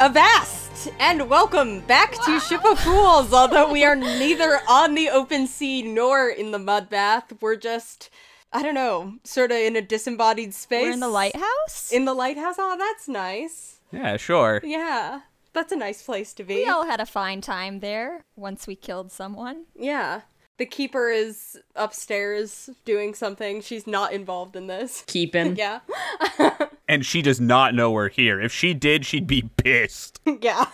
All right, avast and welcome back to Ship of Fools. Although we are neither on the open sea nor in the mud bath, we're just, I don't know, sort of in a disembodied space. We're in the lighthouse. In the lighthouse. Oh, that's nice. Yeah, sure. Yeah, that's a nice place to be. we all had a fine time there once we killed someone. Yeah. The keeper is upstairs doing something. She's not involved in this. Keeping. Yeah. And she does not know we're here. If she did, she'd be pissed. yeah.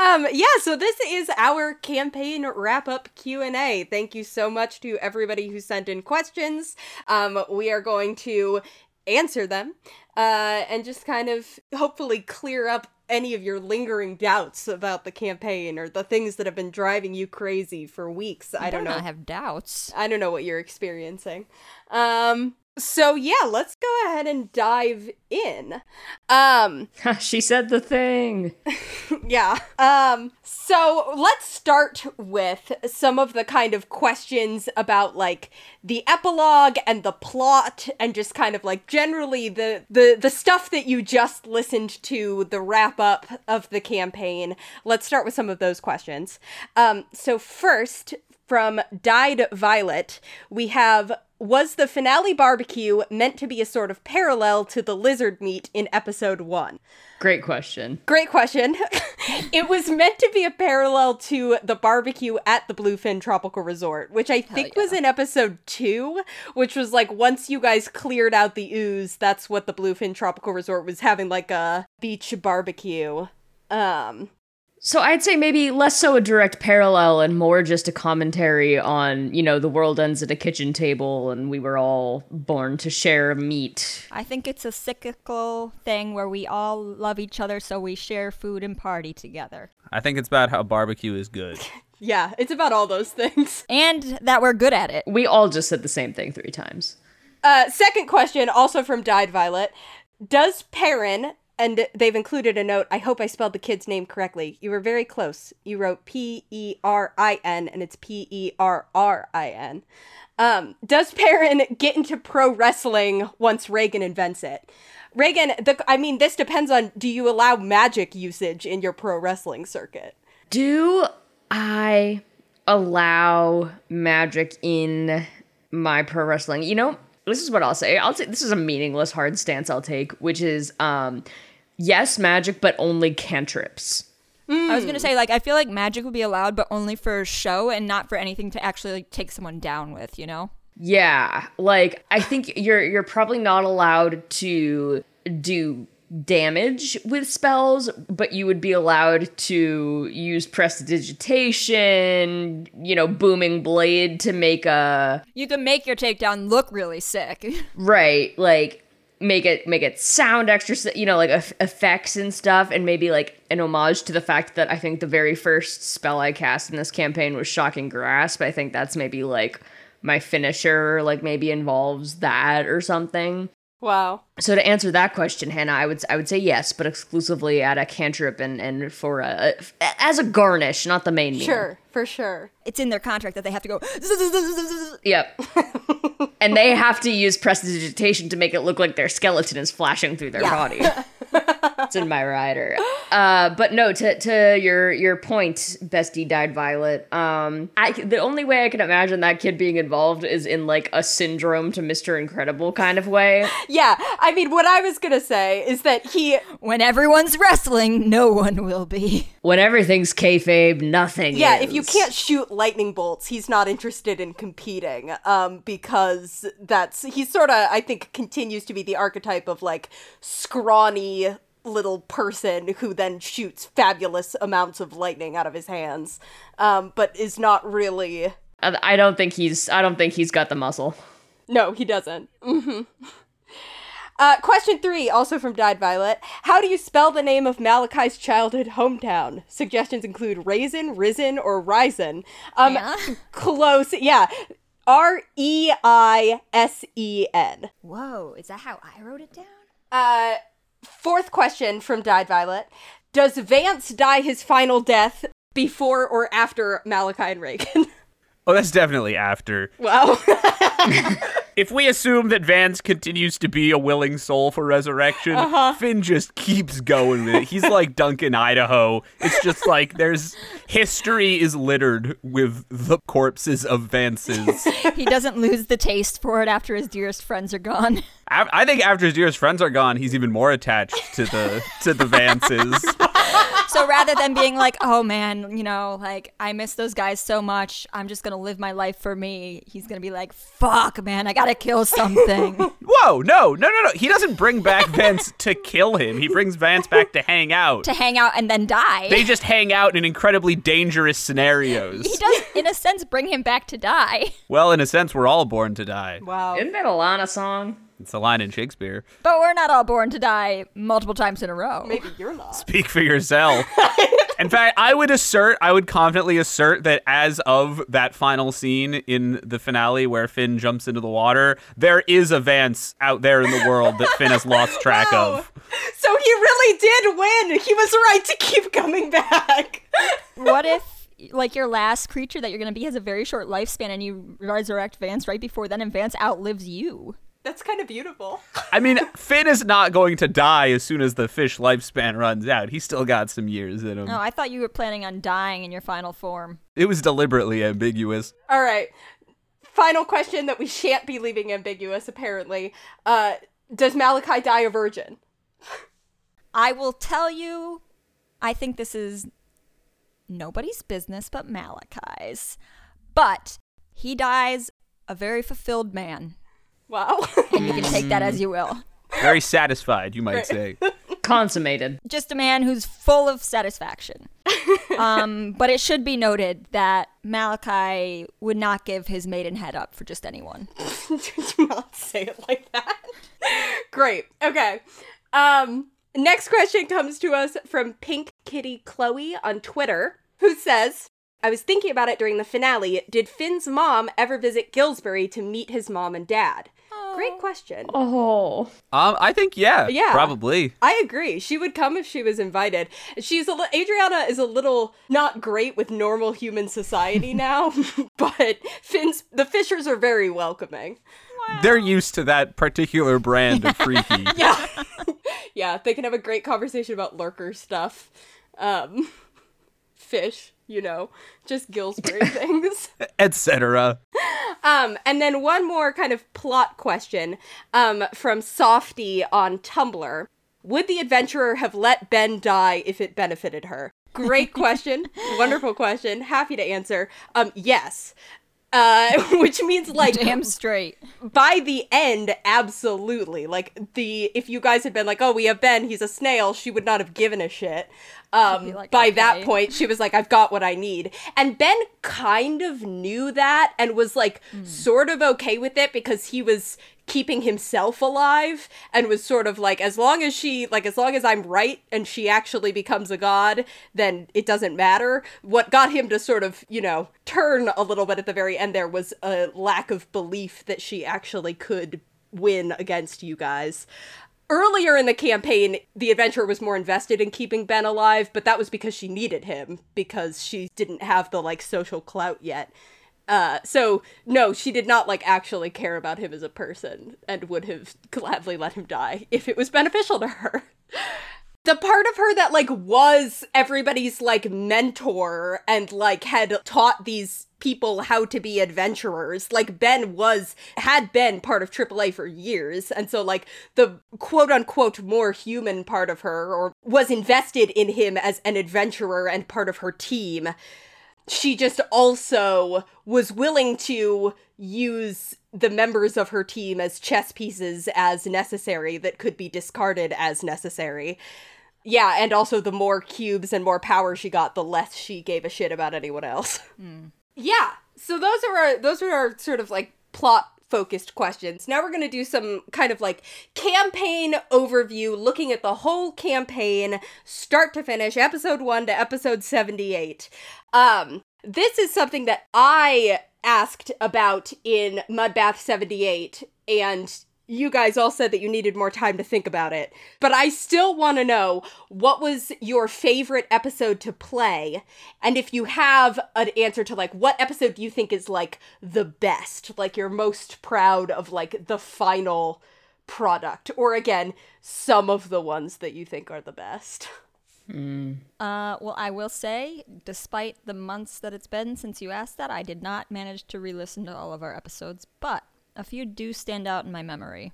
um yeah, so this is our campaign wrap up Q&A. Thank you so much to everybody who sent in questions. Um we are going to answer them uh and just kind of hopefully clear up any of your lingering doubts about the campaign or the things that have been driving you crazy for weeks. I don't know. not have doubts. I don't know what you're experiencing. Um so yeah, let's go ahead and dive in. Um she said the thing. yeah. Um so let's start with some of the kind of questions about like the epilogue and the plot and just kind of like generally the the the stuff that you just listened to the wrap up of the campaign. Let's start with some of those questions. Um so first from Dyed Violet, we have was the finale barbecue meant to be a sort of parallel to the lizard meat in episode 1? Great question. Great question. it was meant to be a parallel to the barbecue at the Bluefin Tropical Resort, which I think was in episode two, which was like once you guys cleared out the ooze, that's what the Bluefin Tropical Resort was having like a beach barbecue. Um, So I'd say maybe less so a direct parallel and more just a commentary on, you know, the world ends at a kitchen table and we were all born to share meat. I think it's a cyclical thing where we all love each other, so we share food and party together. I think it's about how barbecue is good. yeah, it's about all those things. And that we're good at it. We all just said the same thing three times. Uh, second question, also from Dyed Violet. Does Perrin, and they've included a note, I hope I spelled the kid's name correctly. You were very close. You wrote P E R I N, and it's P E R R I N. Um, does Perrin get into pro wrestling once Reagan invents it? Reagan, the, I mean, this depends on do you allow magic usage in your pro wrestling circuit? Do I allow magic in my pro wrestling? You know, this is what I'll say. I'll say this is a meaningless hard stance I'll take, which is um yes, magic, but only cantrips. I was gonna say, like, I feel like magic would be allowed, but only for show and not for anything to actually like, take someone down with, you know? Yeah, like I think you're you're probably not allowed to do damage with spells, but you would be allowed to use prestidigitation, you know, booming blade to make a You can make your takedown look really sick. right, like make it make it sound extra, you know, like eff- effects and stuff, and maybe like an homage to the fact that I think the very first spell I cast in this campaign was shocking grasp. I think that's maybe like my finisher, like maybe involves that or something. Wow. So to answer that question, Hannah, I would I would say yes, but exclusively at a cantrip and and for a, as a garnish, not the main meal. Sure, for sure. it's in their contract that they have to go. Yep. and they have to use prestidigitation to make it look like their skeleton is flashing through their body. it's in my rider. Uh, but no, to to your your point, bestie Dyed Violet. Um, I the only way I can imagine that kid being involved is in like a syndrome to Mister Incredible kind of way. Yeah, I mean, what I was gonna say is that he when everyone's wrestling, no one will be. When everything's kayfabe, nothing. Yeah, if you can't shoot lightning bolts, he's not interested in competing. Um, because that's he sort of I think continues to be the archetype of like scrawny little person who then shoots fabulous amounts of lightning out of his hands, um, but is not really. I I don't think he's. I don't think he's got the muscle. No, he doesn't. hmm Uh, question three, also from Dyed Violet. How do you spell the name of Malachi's childhood hometown? Suggestions include Raisin, Risen, or Risen. Um, Yeah. close. Yeah. R E I S E N. Whoa, is that how I wrote it down? Uh, fourth question from Dyed Violet. Does Vance die his final death before or after Malachi and Reagan? Oh, that's definitely after. wow. if we assume that Vance continues to be a willing soul for resurrection, uh-huh. Finn just keeps going with it. He's like Duncan, Idaho. It's just like there's history is littered with the corpses of Vances. he doesn't lose the taste for it after his dearest friends are gone. I, I think after his dearest friends are gone, he's even more attached to the to the Vances. So rather than being like, oh man, you know, like I miss those guys so much, I'm just gonna live my life for me. He's gonna be like, fuck, man, I gotta kill something. Whoa, no, no, no, no. He doesn't bring back Vance to kill him. He brings Vance back to hang out. to hang out and then die. They just hang out in incredibly dangerous scenarios. he does, in a sense, bring him back to die. Well, in a sense, we're all born to die. Wow. Isn't that a Lana song? It's a line in Shakespeare. But we're not all born to die multiple times in a row. Maybe you're not. Speak for yourself. In fact, I would assert, I would confidently assert that as of that final scene in the finale where Finn jumps into the water, there is a Vance out there in the world that Finn has lost track Wow. of. So he really did win. He was right to keep coming back. What if, like, your last creature that you're gonna be has a very short lifespan and you resurrect Vance right before then and Vance outlives you? That's kind of beautiful. I mean, Finn is not going to die as soon as the fish lifespan runs out. He's still got some years in him. No, I thought you were planning on dying in your final form. It was deliberately ambiguous. All right. Final question that we shan't be leaving ambiguous, apparently. Uh, does Malachi die a virgin? I will tell you, I think this is nobody's business but Malachi's. But he dies a very fulfilled man. Wow. And you can take that as you will. Very satisfied, you might say. Consummated. Just a man who's full of satisfaction. um, but it should be noted that Malachi would not give his maiden head up for just anyone. Do not say it like that. Great. Okay. Um, next question comes to us from Pink Kitty Chloe on Twitter, who says, I was thinking about it during the finale. Did Finn's mom ever visit Gillsbury to meet his mom and dad? Great question. Oh. Um, I think yeah, Yeah. probably. I agree. She would come if she was invited. She's a li- Adriana is a little not great with normal human society now, but Finn's the Fishers are very welcoming. They're used to that particular brand of freaky. Yeah. yeah, they can have a great conversation about lurker stuff. Um fish, you know, just Gillsbury things. etc. Um, and then one more kind of plot question um, from Softy on Tumblr. Would the adventurer have let Ben die if it benefited her? Great question. Wonderful question. Happy to answer. Um, yes. Uh, which means like Damn straight. by the end, absolutely. Like the if you guys had been like, "Oh, we have Ben, he's a snail," she would not have given a shit. Um, like, by that point, she was like, "I've got what I need," and Ben kind of knew that and was like, sort of okay with it because he was keeping himself alive and was sort of like as long as she like as long as I'm right and she actually becomes a god then it doesn't matter what got him to sort of you know turn a little bit at the very end there was a lack of belief that she actually could win against you guys Earlier in the campaign, the adventurer was more invested in keeping Ben alive, but that was because she needed him because she didn't have the like social clout yet. Uh, so no, she did not like actually care about him as a person and would have gladly let him die if it was beneficial to her. the part of her that like was everybody's like mentor and like had taught these people how to be adventurers like ben was had been part of aaa for years and so like the quote unquote more human part of her or was invested in him as an adventurer and part of her team she just also was willing to use the members of her team as chess pieces as necessary that could be discarded as necessary. Yeah, and also the more cubes and more power she got, the less she gave a shit about anyone else. Hmm. Yeah. So those are our those are our sort of like plot focused questions. Now we're going to do some kind of like campaign overview looking at the whole campaign start to finish episode 1 to episode 78. Um this is something that I asked about in Mudbath 78 and you guys all said that you needed more time to think about it. But I still want to know what was your favorite episode to play? And if you have an answer to like what episode do you think is like the best? Like you're most proud of like the final product or again, some of the ones that you think are the best. Uh, well, I will say, despite the months that it's been since you asked that, I did not manage to re listen to all of our episodes, but a few do stand out in my memory.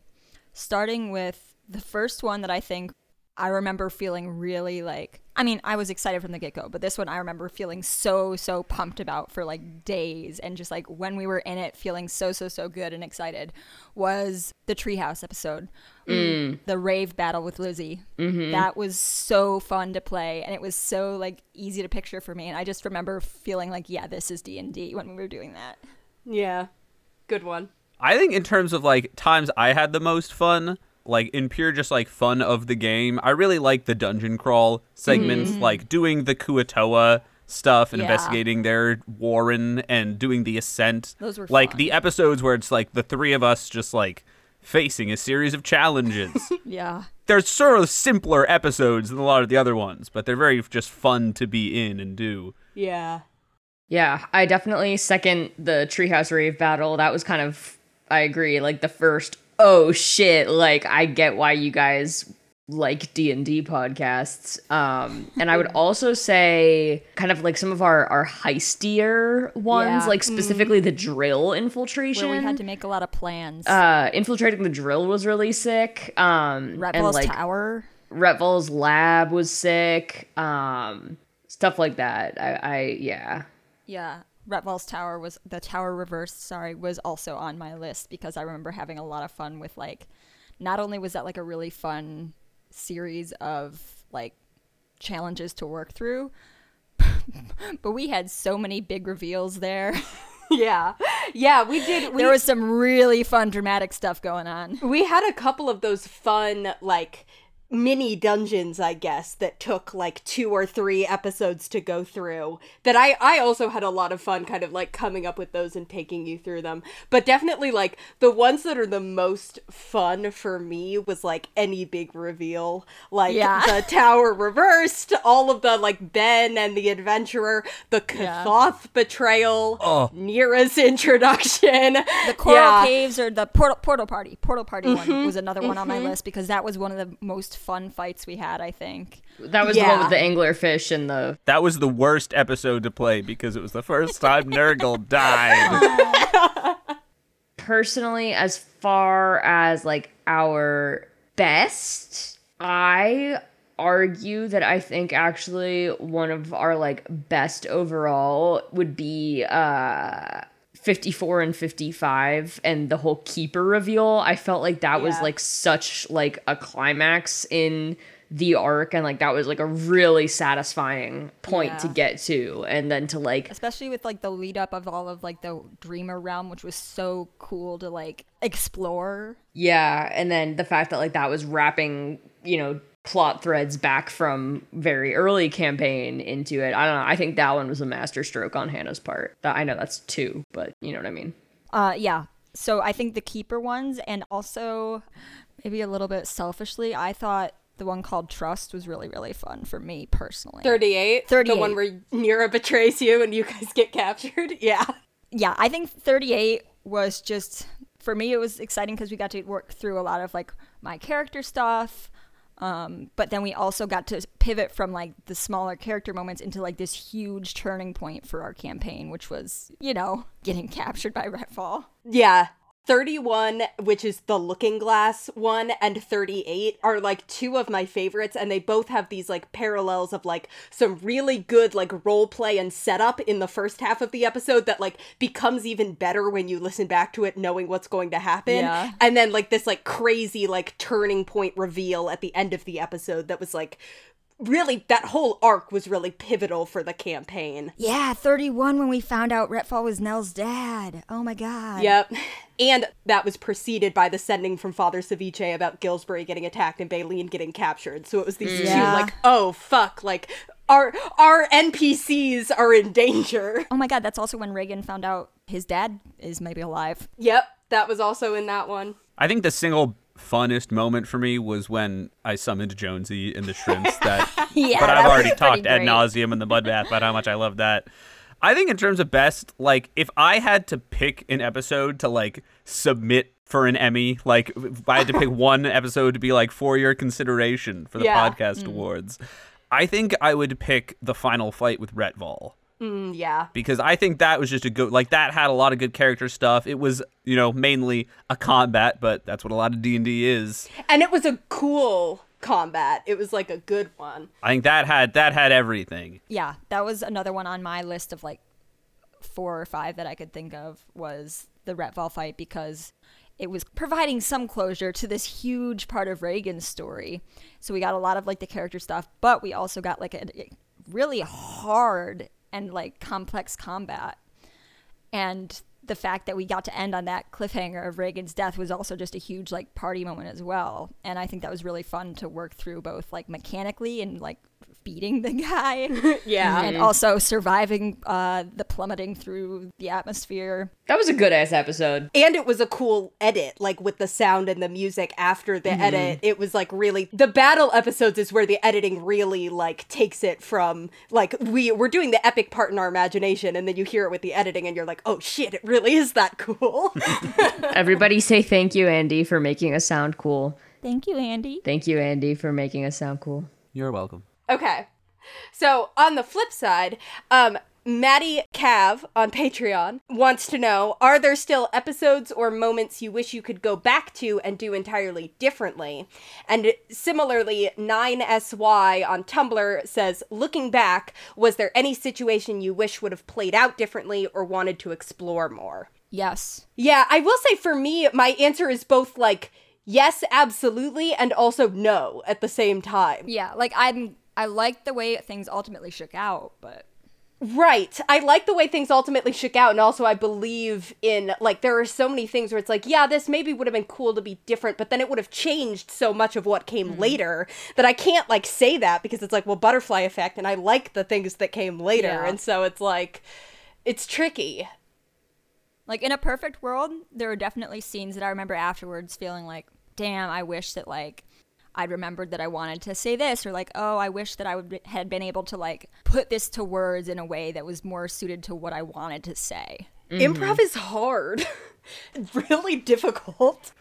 Starting with the first one that I think I remember feeling really like, I mean, I was excited from the get go, but this one I remember feeling so, so pumped about for like days. And just like when we were in it, feeling so, so, so good and excited was the Treehouse episode, mm. the rave battle with Lizzie. Mm-hmm. That was so fun to play. And it was so like easy to picture for me. And I just remember feeling like, yeah, this is D&D when we were doing that. Yeah. Good one. I think in terms of like times I had the most fun, like in pure just like fun of the game, I really like the dungeon crawl segments, mm. like doing the Kuo-toa stuff and Yeah. investigating their warren and doing the ascent. Those were like fun. the episodes where it's like the three of us just like facing a series of challenges. Yeah. They're sort of simpler episodes than a lot of the other ones, but they're very just fun to be in and do. Yeah. Yeah, I definitely second the Treehouse Rave battle. That was kind of, I agree, like the first, oh shit, like I get why you guys like D&D podcasts. Um, and I would also say kind of like some of our, our heistier ones, Yeah. like specifically the drill infiltration. Where we had to make a lot of plans. uh, infiltrating the drill was really sick. Um, and like Tower. Retval's lab was sick. Um, stuff like that. I, I yeah. Yeah, Retval's Tower was the tower Reverse, Sorry, was also on my list because I remember having a lot of fun with like. Not only was that like a really fun series of like challenges to work through, but we had so many big reveals there. Yeah. Yeah, we did we there was some really fun dramatic stuff going on. we had a couple of those fun like mini dungeons i guess that took like two or three episodes to go through that i i also had a lot of fun kind of like coming up with those and taking you through them but definitely like the ones that are the most fun for me was like any big reveal like Yeah. the tower reversed all of the like ben and the adventurer the Yeah. Betrayal Oh. Nira's introduction The Coral Yeah. Caves or the Portal Portal Party. Portal Party one mm-hmm. was another one on my mm-hmm. list because that was one of the most fun fights we had, I think. That was the one with the anglerfish and the That was the worst episode to play because it was the first time Nurgle died. personally as far as like our best i argue that i think actually one of our like best overall would be uh 54 and 55 and the whole keeper reveal i felt like that was like such like a climax in the arc and like that was like a really satisfying point to get to and then to like especially with like the lead up of all of like the dreamer realm which was so cool to like explore. Yeah, and then the fact that like that was wrapping, you know, plot threads back from very early campaign into it. I don't know. I think that one was a masterstroke on Hannah's part. That I know that's two, but you know what I mean. uh yeah so i think the keeper ones and also maybe a little bit selfishly i thought the one called trust was really really fun for me personally 38 38. the one where nira betrays you and you guys get captured yeah yeah, I think 38 was just for me it was exciting because we got to work through a lot of like my character stuff. Um, but then we also got to pivot from like the smaller character moments into like this huge turning point for our campaign, which was, you know, getting captured by Redfall. Yeah. 31, which is the looking glass one, and 38 are like two of my favorites, and they both have these like parallels of like some really good like role play and setup in the first half of the episode that like becomes even better when you listen back to it knowing what's going to happen. Yeah. And then like this like crazy like turning point reveal at the end of the episode that was like really that whole arc was really pivotal for the campaign. Yeah, 31 when we found out Redfall was Nell's dad. Oh my god. Yep. And that was preceded by the sending from Father Ceviche about Gillsbury getting attacked and Baleen getting captured. So it was these Yeah. two like, oh fuck, like our our NPCs are in danger. Oh my god, that's also when Reagan found out his dad is maybe alive. Yep, that was also in that one. I think the single funnest moment for me was when I summoned Jonesy and the shrimps. That, Yeah, but I've already talked ad nauseum in the Mud Bath about how much I love that. I think in terms of best, like if I had to pick an episode to like submit for an Emmy, like if I had to pick one episode to be like for your consideration for the Yeah. podcast awards, I think I would pick the final fight with Retval Mm, yeah. because I think that was just a good like that had a lot of good character stuff. It was you know mainly a combat, but that's what a lot of D and D is. And it was a cool combat. It was like a good one. I think that had that had everything. Yeah, that was another one on my list of like four or five that I could think of was the Retval fight because it was providing some closure to this huge part of Reagan's story. So we got a lot of like the character stuff, but we also got like a, a really hard and like complex combat. And the fact that we got to end on that cliffhanger of Reagan's death was also just a huge like party moment as well. And I think that was really fun to work through both like mechanically and like beating the guy Yeah. and also surviving uh, the plummeting through the atmosphere. That was a good ass episode. and it was a cool edit like with the sound and the music after the edit it was like really the battle episodes is where the editing really like takes it from like we we're doing the epic part in our imagination and then you hear it with the editing and you're like oh shit it really is that cool Everybody say thank you, Andy, for making us sound cool. Thank you, Andy. Thank you, Andy, for making us sound cool. You're welcome. Okay so on the flip side um Maddie Cav on Patreon wants to know Are there still episodes or moments you wish you could go back to and do entirely differently? And similarly, 9SY on Tumblr says Looking back, was there any situation you wish would have played out differently or wanted to explore more? Yes. Yeah, I will say for me, my answer is both like yes, absolutely, and also no at the same time. Yeah, like I'm I like the way things ultimately shook out, but Right. I like the way things ultimately shook out, and also I believe in like there are so many things where it's like, yeah, this maybe would have been cool to be different, but then it would have changed so much of what came mm-hmm. later that I can't like say that because it's like, well, butterfly effect, and I like the things that came later, Yeah. and so it's like, it's tricky. like in a perfect world, there are definitely scenes that I remember afterwards feeling like, damn, I wish that like I'd remembered that I wanted to say this, or like, oh, I wish that I would had been able to like put this to words in a way that was more suited to what I wanted to say. Mm-hmm. Improv is hard, really difficult.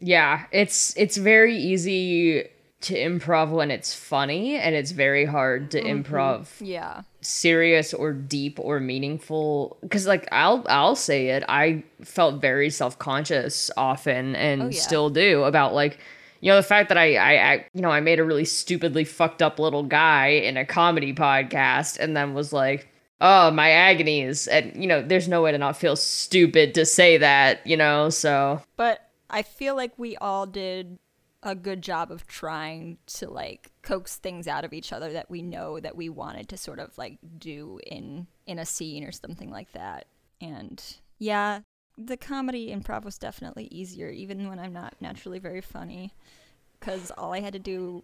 Yeah, it's it's very easy to improv when it's funny, and it's very hard to mm-hmm. improv Yeah. serious or deep or meaningful. Because like I'll I'll say it, I felt very self conscious often, and Oh, yeah. still do about like. You know the fact that I, I, I, you know, I made a really stupidly fucked up little guy in a comedy podcast, and then was like, "Oh, my agonies," and you know, there's no way to not feel stupid to say that, you know. So But I feel like we all did a good job of trying to like coax things out of each other that we know that we wanted to sort of like do in in a scene or something like that. And yeah, the comedy improv was definitely easier even when I'm not naturally very funny cuz all I had to do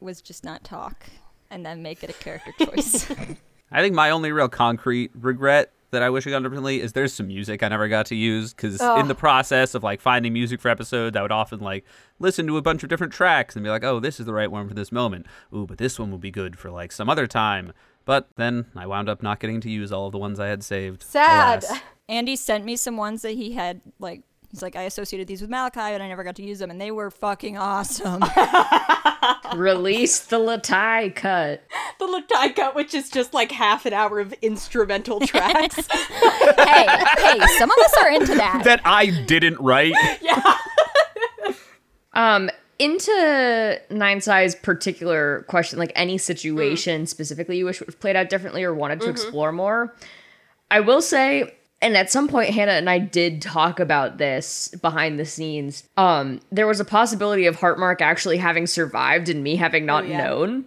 was just not talk and then make it a character choice. I think my only real concrete regret that I wish I got differently is there's some music I never got to use because in the process of like finding music for episodes, I would often like listen to a bunch of different tracks and be like, oh, this is the right one for this moment. Ooh, but this one would be good for like some other time. But then I wound up not getting to use all of the ones I had saved. Sad. alas. Andy sent me some ones that he had like he's like I associated these with Malachi and I never got to use them and they were fucking awesome. release the Latai cut. The Latai cut, which is just like half an hour of instrumental tracks. hey, hey, some of us are into that. That I didn't write. Yeah. um, into 9SY's particular question, like any situation specifically you wish would have played out differently or wanted to explore more. I will say, and at some point Hannah and I did talk about this behind the scenes. Um, there was a possibility of Heartmark actually having survived and me having not yeah. known.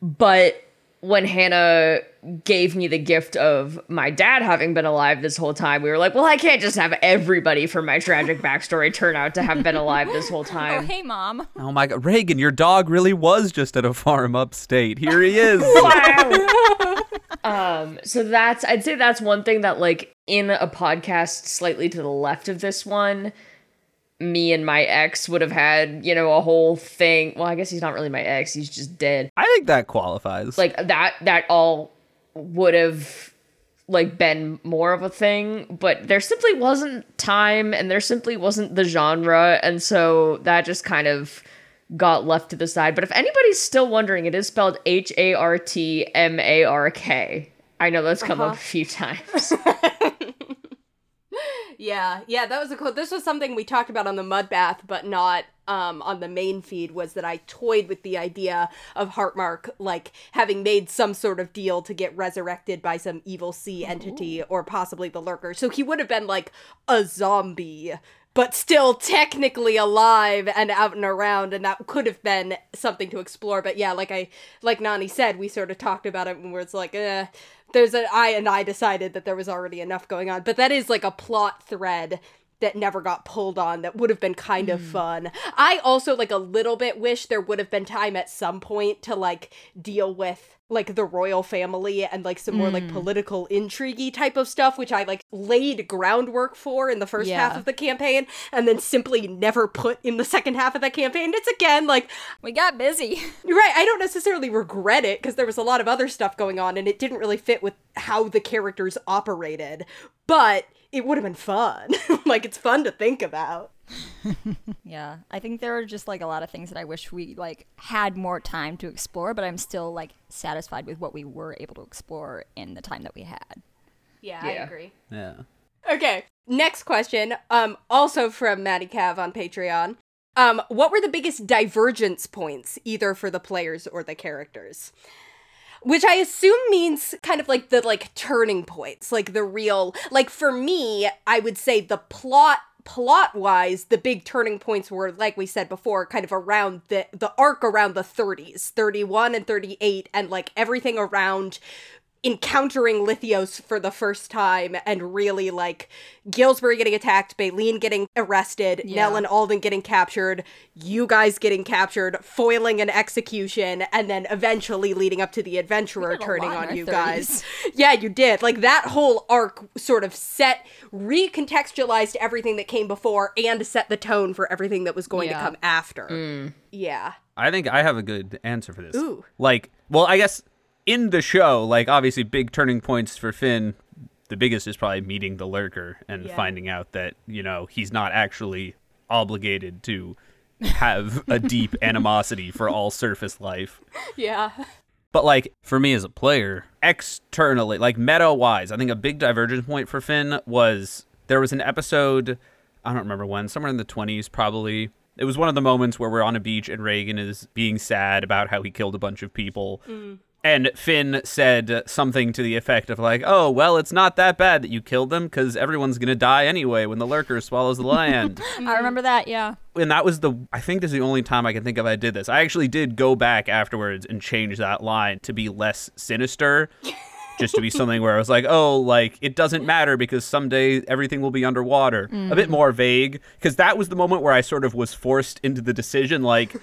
But when Hannah gave me the gift of my dad having been alive this whole time, we were like, well, I can't just have everybody from my tragic backstory turn out to have been alive this whole time. Oh, hey, mom. Oh my god, Reagan, your dog really was just at a farm upstate. Here he is. Um, so that's I'd say that's one thing that like in a podcast slightly to the left of this one me and my ex would have had, you know, a whole thing. Well, I guess he's not really my ex, he's just dead. I think that qualifies. Like that that all would have like been more of a thing, but there simply wasn't time and there simply wasn't the genre, and so that just kind of got left to the side. But if anybody's still wondering, it is spelled H A R T M A R K. I know that's come up a few times. Yeah, yeah, that was a cool. This was something we talked about on the mud bath, but not um, on the main feed. Was that I toyed with the idea of Heartmark like having made some sort of deal to get resurrected by some evil sea entity or possibly the lurker. So he would have been like a zombie, but still technically alive and out and around, and that could have been something to explore. But yeah, like I like Nani said, we sort of talked about it when it's like, eh there's a I and I decided that there was already enough going on, but that is like a plot thread that never got pulled on that would have been kind of mm. fun. I also like a little bit wish there would have been time at some point to like deal with like the royal family and like some more like mm. political intriguey type of stuff which I like laid groundwork for in the first half of the campaign and then simply never put in the second half of the campaign. It's again like We got busy. you're right. I don't necessarily regret it because there was a lot of other stuff going on and it didn't really fit with how the characters operated. But it would have been fun. like it's fun to think about. Yeah, I think there are just like a lot of things that I wish we like had more time to explore, but I'm still like satisfied with what we were able to explore in the time that we had. Yeah, Yeah. agree. yeah. Okay. Next question. Um, also from Maddie Cav on Patreon. Um, what were the biggest divergence points, either for the players or the characters? Which I assume means kind of like the like turning points, like the real like for me, I would say the plot plot wise, the big turning points were like we said before, kind of around the the arc around the 30s, 31 and 38, and like everything around encountering Lithios for the first time and really like Gillsbury getting attacked, Baleen getting arrested, Yeah. Nell and Alden getting captured, you guys getting captured, foiling an execution, and then eventually leading up to the adventurer turning on you 30s. guys. Yeah, you did. Like that whole arc sort of set recontextualized everything that came before and set the tone for everything that was going Yeah. to come after. Yeah. I think I have a good answer for this. Ooh. Like, well, I guess in the show, like obviously big turning points for Finn. The biggest is probably meeting the lurker and Yeah. finding out that, you know, he's not actually obligated to have a deep animosity for all surface life. Yeah. But like for me as a player, externally, like meta wise, I think a big divergence point for Finn was there was an episode, I don't remember when, somewhere in the 20s probably. It was one of the moments where we're on a beach and Reagan is being sad about how he killed a bunch of people. Mm. And Finn said something to the effect of like, "Oh, well, it's not that bad that you killed them because everyone's gonna die anyway when the lurker swallows the land." I remember that, yeah. and that was the I think this is the only time I can think of I did this. I actually did go back afterwards and change that line to be less sinister. just to be something where I was like, oh, like it doesn't matter because someday everything will be underwater. A bit mm. more vague because that was the moment where I sort of was forced into the decision like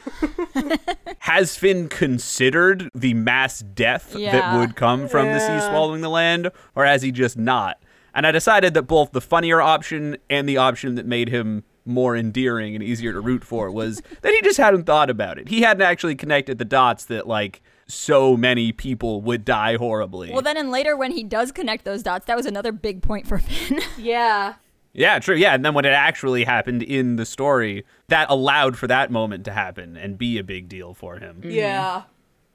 has Finn considered the mass death that would come from the sea swallowing the land or has he just not? And I decided that both the funnier option and the option that made him more endearing and easier to root for was that he just hadn't thought about it. He hadn't actually connected the dots that like so many people would die horribly. Well, then and later when he does connect those dots, that was another big point for Finn. Yeah. yeah, true. Yeah, and then when it actually happened in the story, that allowed for that moment to happen and be a big deal for him. Yeah.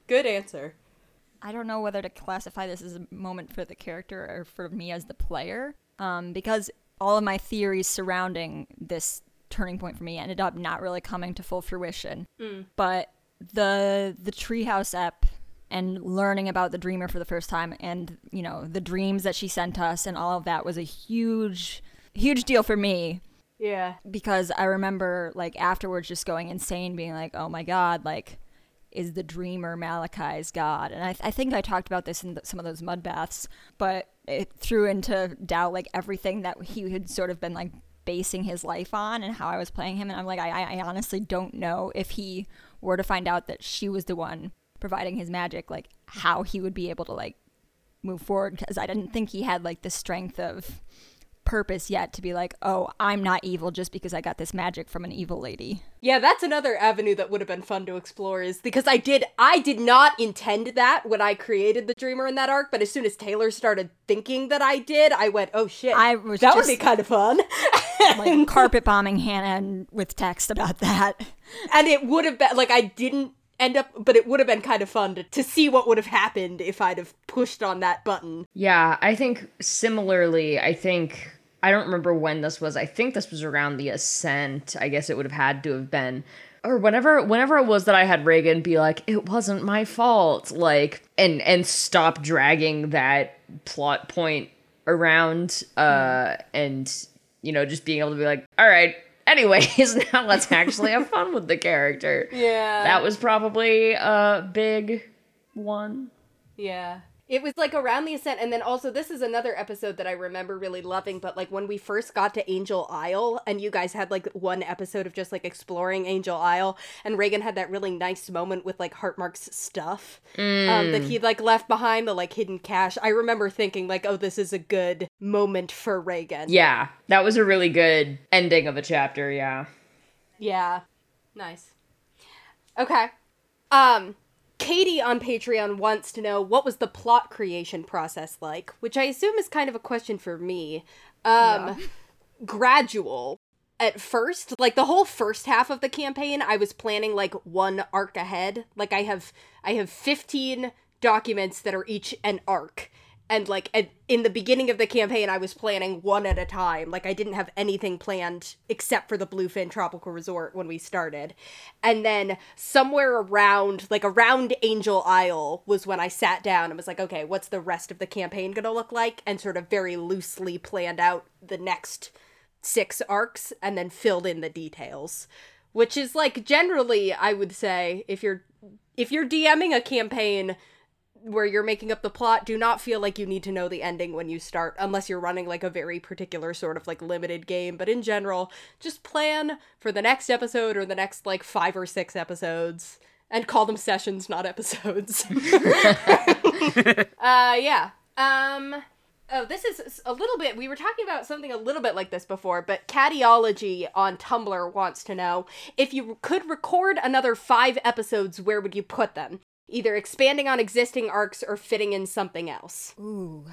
Good answer. I don't know whether to classify this as a moment for the character or for me as the player, um, because all of my theories surrounding this turning point for me ended up not really coming to full fruition. But the the Treehouse app and learning about the Dreamer for the first time, and you know the dreams that she sent us, and all of that was a huge, huge deal for me Yeah. because I remember like afterwards just going insane, being like, "Oh my god, like." Is the dreamer Malachi's god? And I, I think I talked about this in th- some of those mud baths, but it threw into doubt like everything that he had sort of been like basing his life on and how I was playing him. And I'm like, I, I honestly don't know if he were to find out that she was the one providing his magic, like how he would be able to like move forward because I didn't think he had like the strength of purpose yet to be like, oh, I'm not evil just because I got this magic from an evil lady. Yeah, that's another avenue that would have been fun to explore is because I did I did not intend that when I created the dreamer in that arc, but as soon as Taylor started thinking that I did, I went, "Oh shit. I was that would be kind of fun." Like carpet bombing Hannah with text about that. and it would have been like I didn't end up but it would have been kind of fun to, to see what would have happened if I'd have pushed on that button. Yeah, I think similarly, I think I don't remember when this was. I think this was around the ascent. I guess it would have had to have been or whenever whenever it was that I had Reagan be like, it wasn't my fault, like and and stop dragging that plot point around uh and you know, just being able to be like, all right, anyways, now let's actually have fun with the character. Yeah. That was probably a big one. Yeah. It was like around the ascent, and then also this is another episode that I remember really loving. But like when we first got to Angel Isle, and you guys had like one episode of just like exploring Angel Isle, and Reagan had that really nice moment with like Heartmark's stuff um, that he'd like left behind, the like hidden cache. I remember thinking like, oh, this is a good moment for Reagan. Yeah, that was a really good ending of a chapter, yeah. Yeah. Nice. Okay. Um Katie on Patreon wants to know what was the plot creation process like, which I assume is kind of a question for me. Um gradual at first, like the whole first half of the campaign, I was planning like one arc ahead. Like I have I have 15 documents that are each an arc. And like at, in the beginning of the campaign, I was planning one at a time. Like I didn't have anything planned except for the Bluefin Tropical Resort when we started. And then somewhere around, like around Angel Isle, was when I sat down and was like, okay, what's the rest of the campaign gonna look like? And sort of very loosely planned out the next six arcs and then filled in the details which is like generally i would say if you're if you're dming a campaign where you're making up the plot do not feel like you need to know the ending when you start unless you're running like a very particular sort of like limited game but in general just plan for the next episode or the next like five or six episodes and call them sessions not episodes uh yeah um Oh, this is a little bit. We were talking about something a little bit like this before, but Catiology on Tumblr wants to know if you could record another five episodes, where would you put them? Either expanding on existing arcs or fitting in something else. Ooh.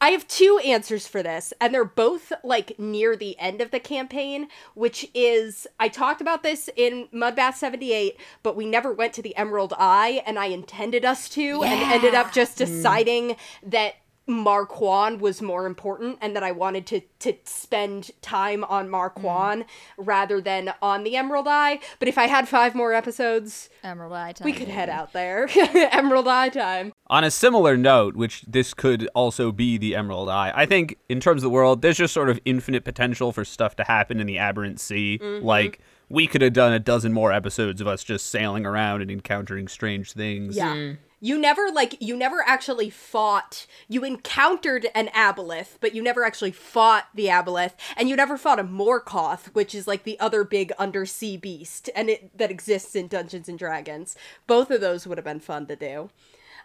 I have two answers for this, and they're both like near the end of the campaign, which is I talked about this in Mudbath 78, but we never went to the Emerald Eye, and I intended us to, and ended up just hmm. deciding that Marquand was more important and that I wanted to to spend time on Marquand rather than on the Emerald Eye. But if I had five more episodes, Emerald Eye time. we could head out there. Emerald Eye time. On a similar note, which this could also be the Emerald Eye, I think in terms of the world, there's just sort of infinite potential for stuff to happen in the Aberrant Sea. Mm-hmm. Like, we could have done a dozen more episodes of us just sailing around and encountering strange things. Yeah. Mm. You never like you never actually fought. You encountered an aboleth, but you never actually fought the aboleth, and you never fought a Morkoth, which is like the other big undersea beast, and it that exists in Dungeons and Dragons. Both of those would have been fun to do.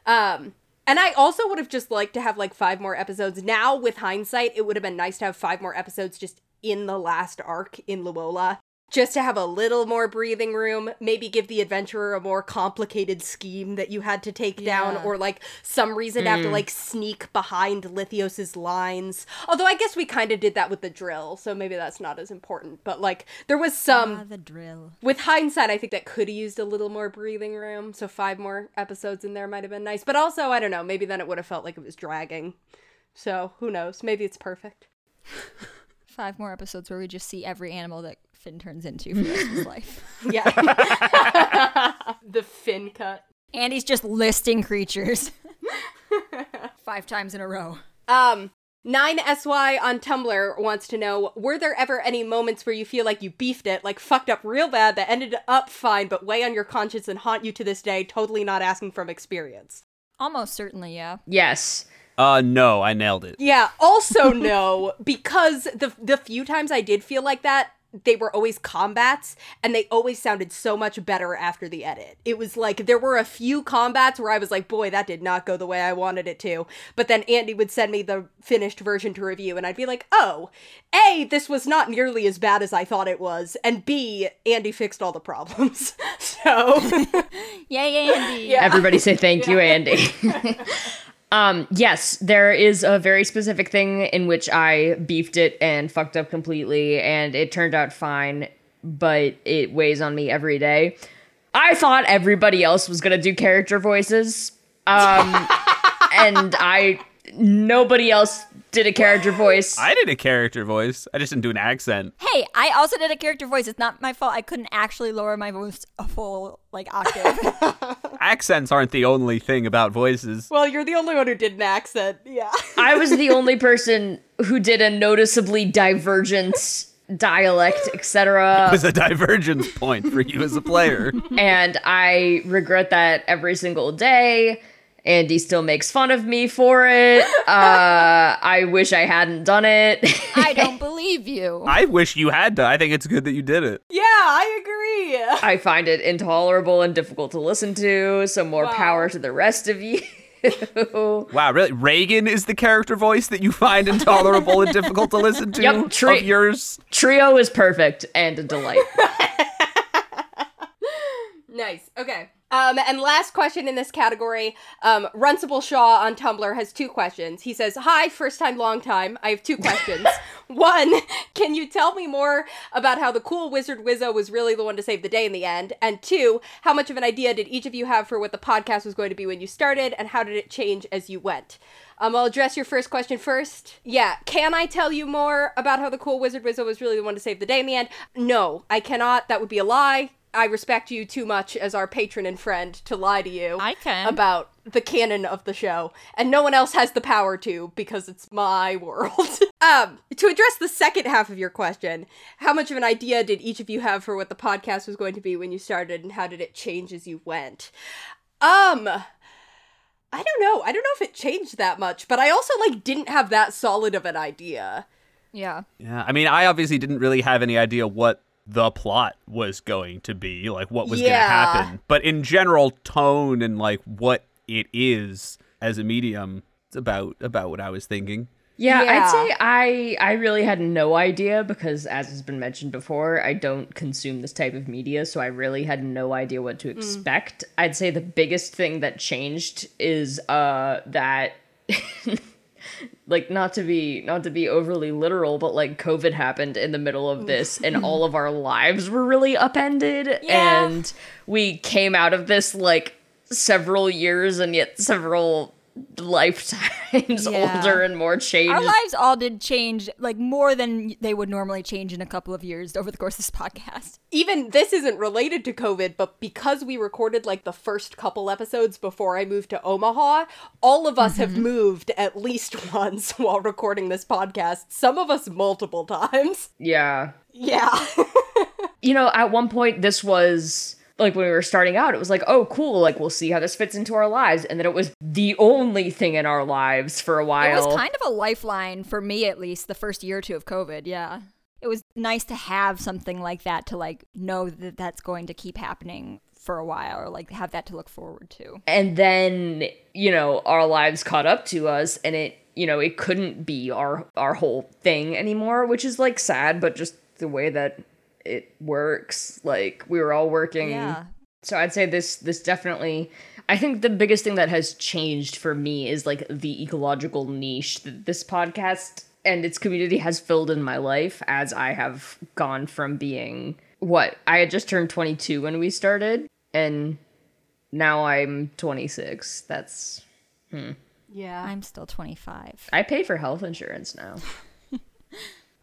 Um, and I also would have just liked to have like five more episodes. Now, with hindsight, it would have been nice to have five more episodes just in the last arc in Luola. Just to have a little more breathing room, maybe give the adventurer a more complicated scheme that you had to take down, or like some reason to have to like sneak behind Lithios's lines. Although I guess we kind of did that with the drill, so maybe that's not as important. But like there was some Ah, the drill. with hindsight, I think that could have used a little more breathing room. So five more episodes in there might have been nice. But also, I don't know. Maybe then it would have felt like it was dragging. So who knows? Maybe it's perfect. Five more episodes where we just see every animal that Finn turns into for the rest of his life. Yeah. the fin cut. And he's just listing creatures. Five times in a row. Um. 9SY on Tumblr wants to know Were there ever any moments where you feel like you beefed it, like fucked up real bad, that ended up fine, but weigh on your conscience and haunt you to this day, totally not asking from experience? Almost certainly, yeah. Yes. Uh, no, I nailed it. Yeah, also no, because the the few times I did feel like that, they were always combats and they always sounded so much better after the edit. It was like there were a few combats where I was like, boy, that did not go the way I wanted it to. But then Andy would send me the finished version to review and I'd be like, oh, A, this was not nearly as bad as I thought it was. And B, Andy fixed all the problems. so, Yay, Andy. Yeah. Everybody say thank you, Andy. um, yes, there is a very specific thing in which I beefed it and fucked up completely, and it turned out fine, but it weighs on me every day. I thought everybody else was gonna do character voices, um, and I nobody else did a character voice. I did a character voice. I just didn't do an accent. Hey, I also did a character voice. It's not my fault. I couldn't actually lower my voice a full like octave. Accents aren't the only thing about voices. well, you're the only one who did an accent. Yeah. I was the only person who did a noticeably divergent dialect, etc. It etc. was a divergence point for you as a player. and I regret that every single day. Andy still makes fun of me for it. Uh, I wish I hadn't done it. I don't believe you. I wish you had to. I think it's good that you did it. Yeah, I agree. I find it intolerable and difficult to listen to. So more Wow. power to the rest of you. Wow, really? Reagan is the character voice that you find intolerable and difficult to listen to Yep, tre- of yours? Trio is perfect and a delight. Nice. Okay. Um, and last question in this category, um, Runcible Shaw on Tumblr has two questions. He says, "Hi, first time, long time. I have two questions. One, can you tell me more about how the cool wizard Wizzo was really the one to save the day in the end? And two, how much of an idea did each of you have for what the podcast was going to be when you started, and how did it change as you went?" Um, I'll address your first question first. Yeah, can I tell you more about how the cool wizard Wizzo was really the one to save the day in the end? No, I cannot. That would be a lie. I respect you too much as our patron and friend to lie to you I can. about the canon of the show, and no one else has the power to because it's my world. um, to address the second half of your question, how much of an idea did each of you have for what the podcast was going to be when you started, and how did it change as you went? Um, I don't know. I don't know if it changed that much, but I also like didn't have that solid of an idea. yeah. Yeah, I mean, I obviously didn't really have any idea what the plot was going to be, like what was going to happen. But in general, tone and like what it is as a medium, it's about about what I was thinking. Yeah, Yeah. I'd say I I really had no idea because as has been mentioned before, I don't consume this type of media, so I really had no idea what to expect. I'd say the biggest thing that changed is uh that like not to be not to be overly literal, but like COVID happened in the middle of this and all of our lives were really upended Yeah. and we came out of this like several years and yet several lifetimes Yeah. older and more changed. Our lives all did change, like more than they would normally change in a couple of years over the course of this podcast. even this isn't related to COVID, but because we recorded like the first couple episodes before I moved to Omaha, all of us have mm-hmm. moved at least once while recording this podcast. Some of us multiple times. yeah. Yeah. You know, at one point this was like when we were starting out, it was like, oh cool, like we'll see how this fits into our lives. And then it was the only thing in our lives for a while. It was kind of a lifeline for me, at least, the first year or two of COVID. Yeah. It was nice to have something like that to like know that that's going to keep happening for a while or like have that to look forward to. and then, you know, our lives caught up to us and it you know, it couldn't be our our whole thing anymore, which is like sad, but just the way that it works. Like we were all working Yeah. So I'd say this this definitely I think the biggest thing that has changed for me is like the ecological niche that this podcast and its community has filled in my life as I have gone from being what I had just turned 22 when we started and now I'm 26. That's hmm. yeah. I'm still 25. I pay for health insurance now.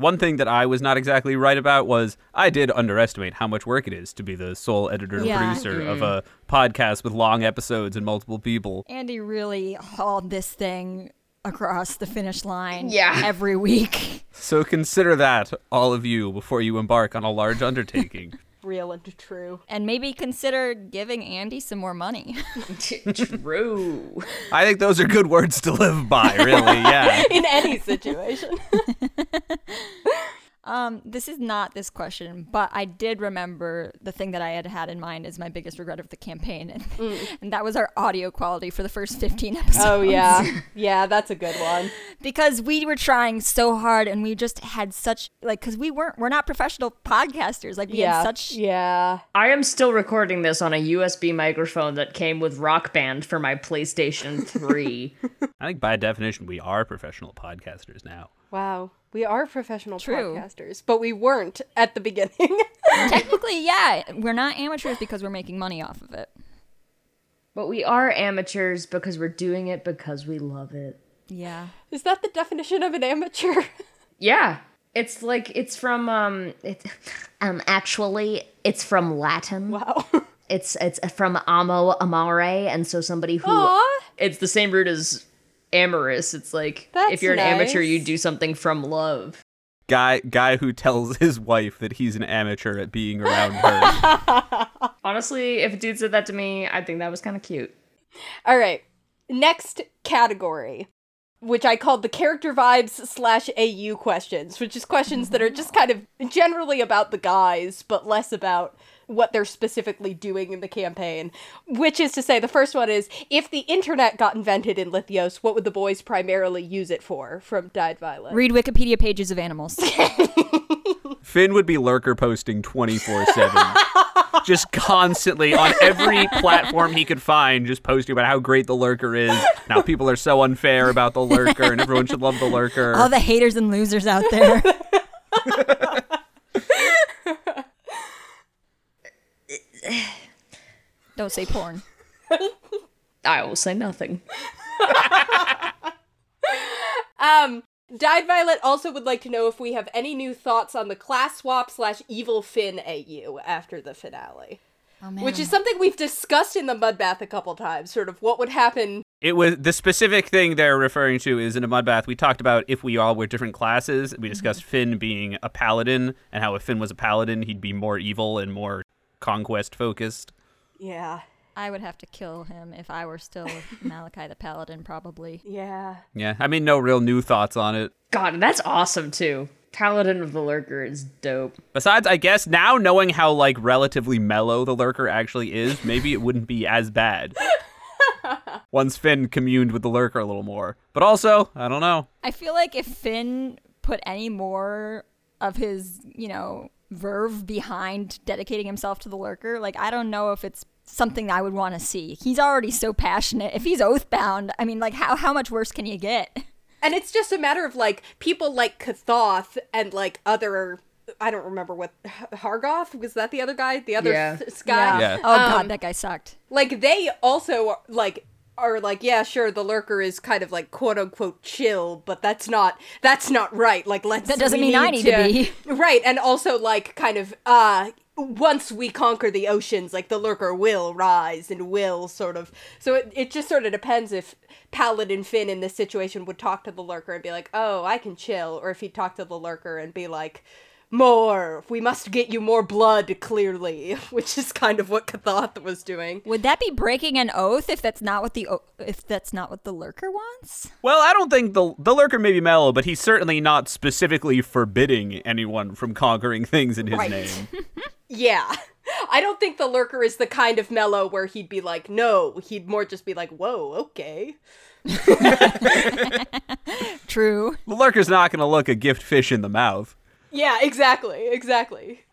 One thing that I was not exactly right about was I did underestimate how much work it is to be the sole editor and Yeah. producer of a podcast with long episodes and multiple people. Andy really hauled this thing across the finish line Yeah. every week. So consider that, all of you, before you embark on a large undertaking. Real and true. And maybe consider giving Andy some more money. True. I think those are good words to live by, really, yeah. In any situation. Um, this is not this question, but I did remember the thing that I had had in mind as my biggest regret of the campaign, and, and that was our audio quality for the first 15 episodes. Oh yeah, yeah, that's a good one. because we were trying so hard and we just had such like because we weren't we're not professional podcasters like we Yeah, had such yeah. I am still recording this on a USB microphone that came with Rock Band for my PlayStation 3. I think by definition we are professional podcasters now. Wow, we are professional True. podcasters, but we weren't at the beginning. technically yeah we're not amateurs because we're making money off of it but we are amateurs because we're doing it because we love it. yeah Is that the definition of an amateur? Yeah. It's like it's from um it um actually it's from Latin. wow. It's it's from amo amare and so somebody who Aw. it's the same root as amorous. It's like That's if you're an amateur you do something from love. Guy guy who tells his wife that he's an amateur at being around her. Honestly, if a dude said that to me, I think that was kind of cute. All right. Next category, which I called the character vibes slash AU questions, which is questions that are just kind of generally about the guys, but less about what they're specifically doing in the campaign. Which is to say, the first one is if the internet got invented in Lithios, what would the boys primarily use it for? From Dyed Violet. read wikipedia pages of animals Finn would be lurker posting 24/7. just constantly on every platform he could find just posting about how great the lurker is. Now people are so unfair about the lurker and everyone should love the lurker. all the haters and losers out there don't say porn I will say nothing. Um, Dyed Violet also would like to know if we have any new thoughts on the class swap slash evil Finn AU after the finale. oh, man. Which is something we've discussed in the Mudbath a couple times, sort of what would happen. It was the specific thing they're referring to is in a mudbath. We talked about if we all were different classes. We discussed Finn being a paladin and how if Finn was a paladin, he'd be more evil and more conquest focused. Yeah. I would have to kill him if I were still Malachi the Paladin, probably. Yeah. Yeah, I mean, no real new thoughts on it. God, that's awesome too. Paladin of the Lurker is dope. Besides, I guess now knowing how like relatively mellow the lurker actually is, maybe it wouldn't be as bad. Once Finn communed with the lurker a little more. But also, I don't know. I feel like if Finn put any more of his, you know, verve behind dedicating himself to the lurker, like I don't know if it's something that I would want to see. He's already so passionate. If he's oathbound, I mean, like how how much worse can you get? And it's just a matter of like people like Kathoth and like other I don't remember what Hargoth was that the other guy, the other Yeah. th- guy. Yeah. Oh Um, god, that guy sucked. Like they also like are like yeah sure the lurker is kind of like quote unquote chill but that's not that's not right like let's That doesn't mean I need to be. right and also like kind of uh once we conquer the oceans like the lurker will rise and will sort of so it, it just sort of depends if paladin finn in this situation would talk to the lurker and be like oh i can chill or if he'd talk to the lurker and be like more we must get you more blood clearly which is kind of what kathoth was doing Would that be breaking an oath if that's not what the o- if that's not what the lurker wants? Well, I don't think the the lurker may be mellow, but he's certainly not specifically forbidding anyone from conquering things in his Right. name. Yeah. I don't think the lurker is the kind of mellow where he'd be like, no. He'd more just be like, whoa, okay. True. The lurker's not going to look a gift fish in the mouth. Yeah, exactly, exactly.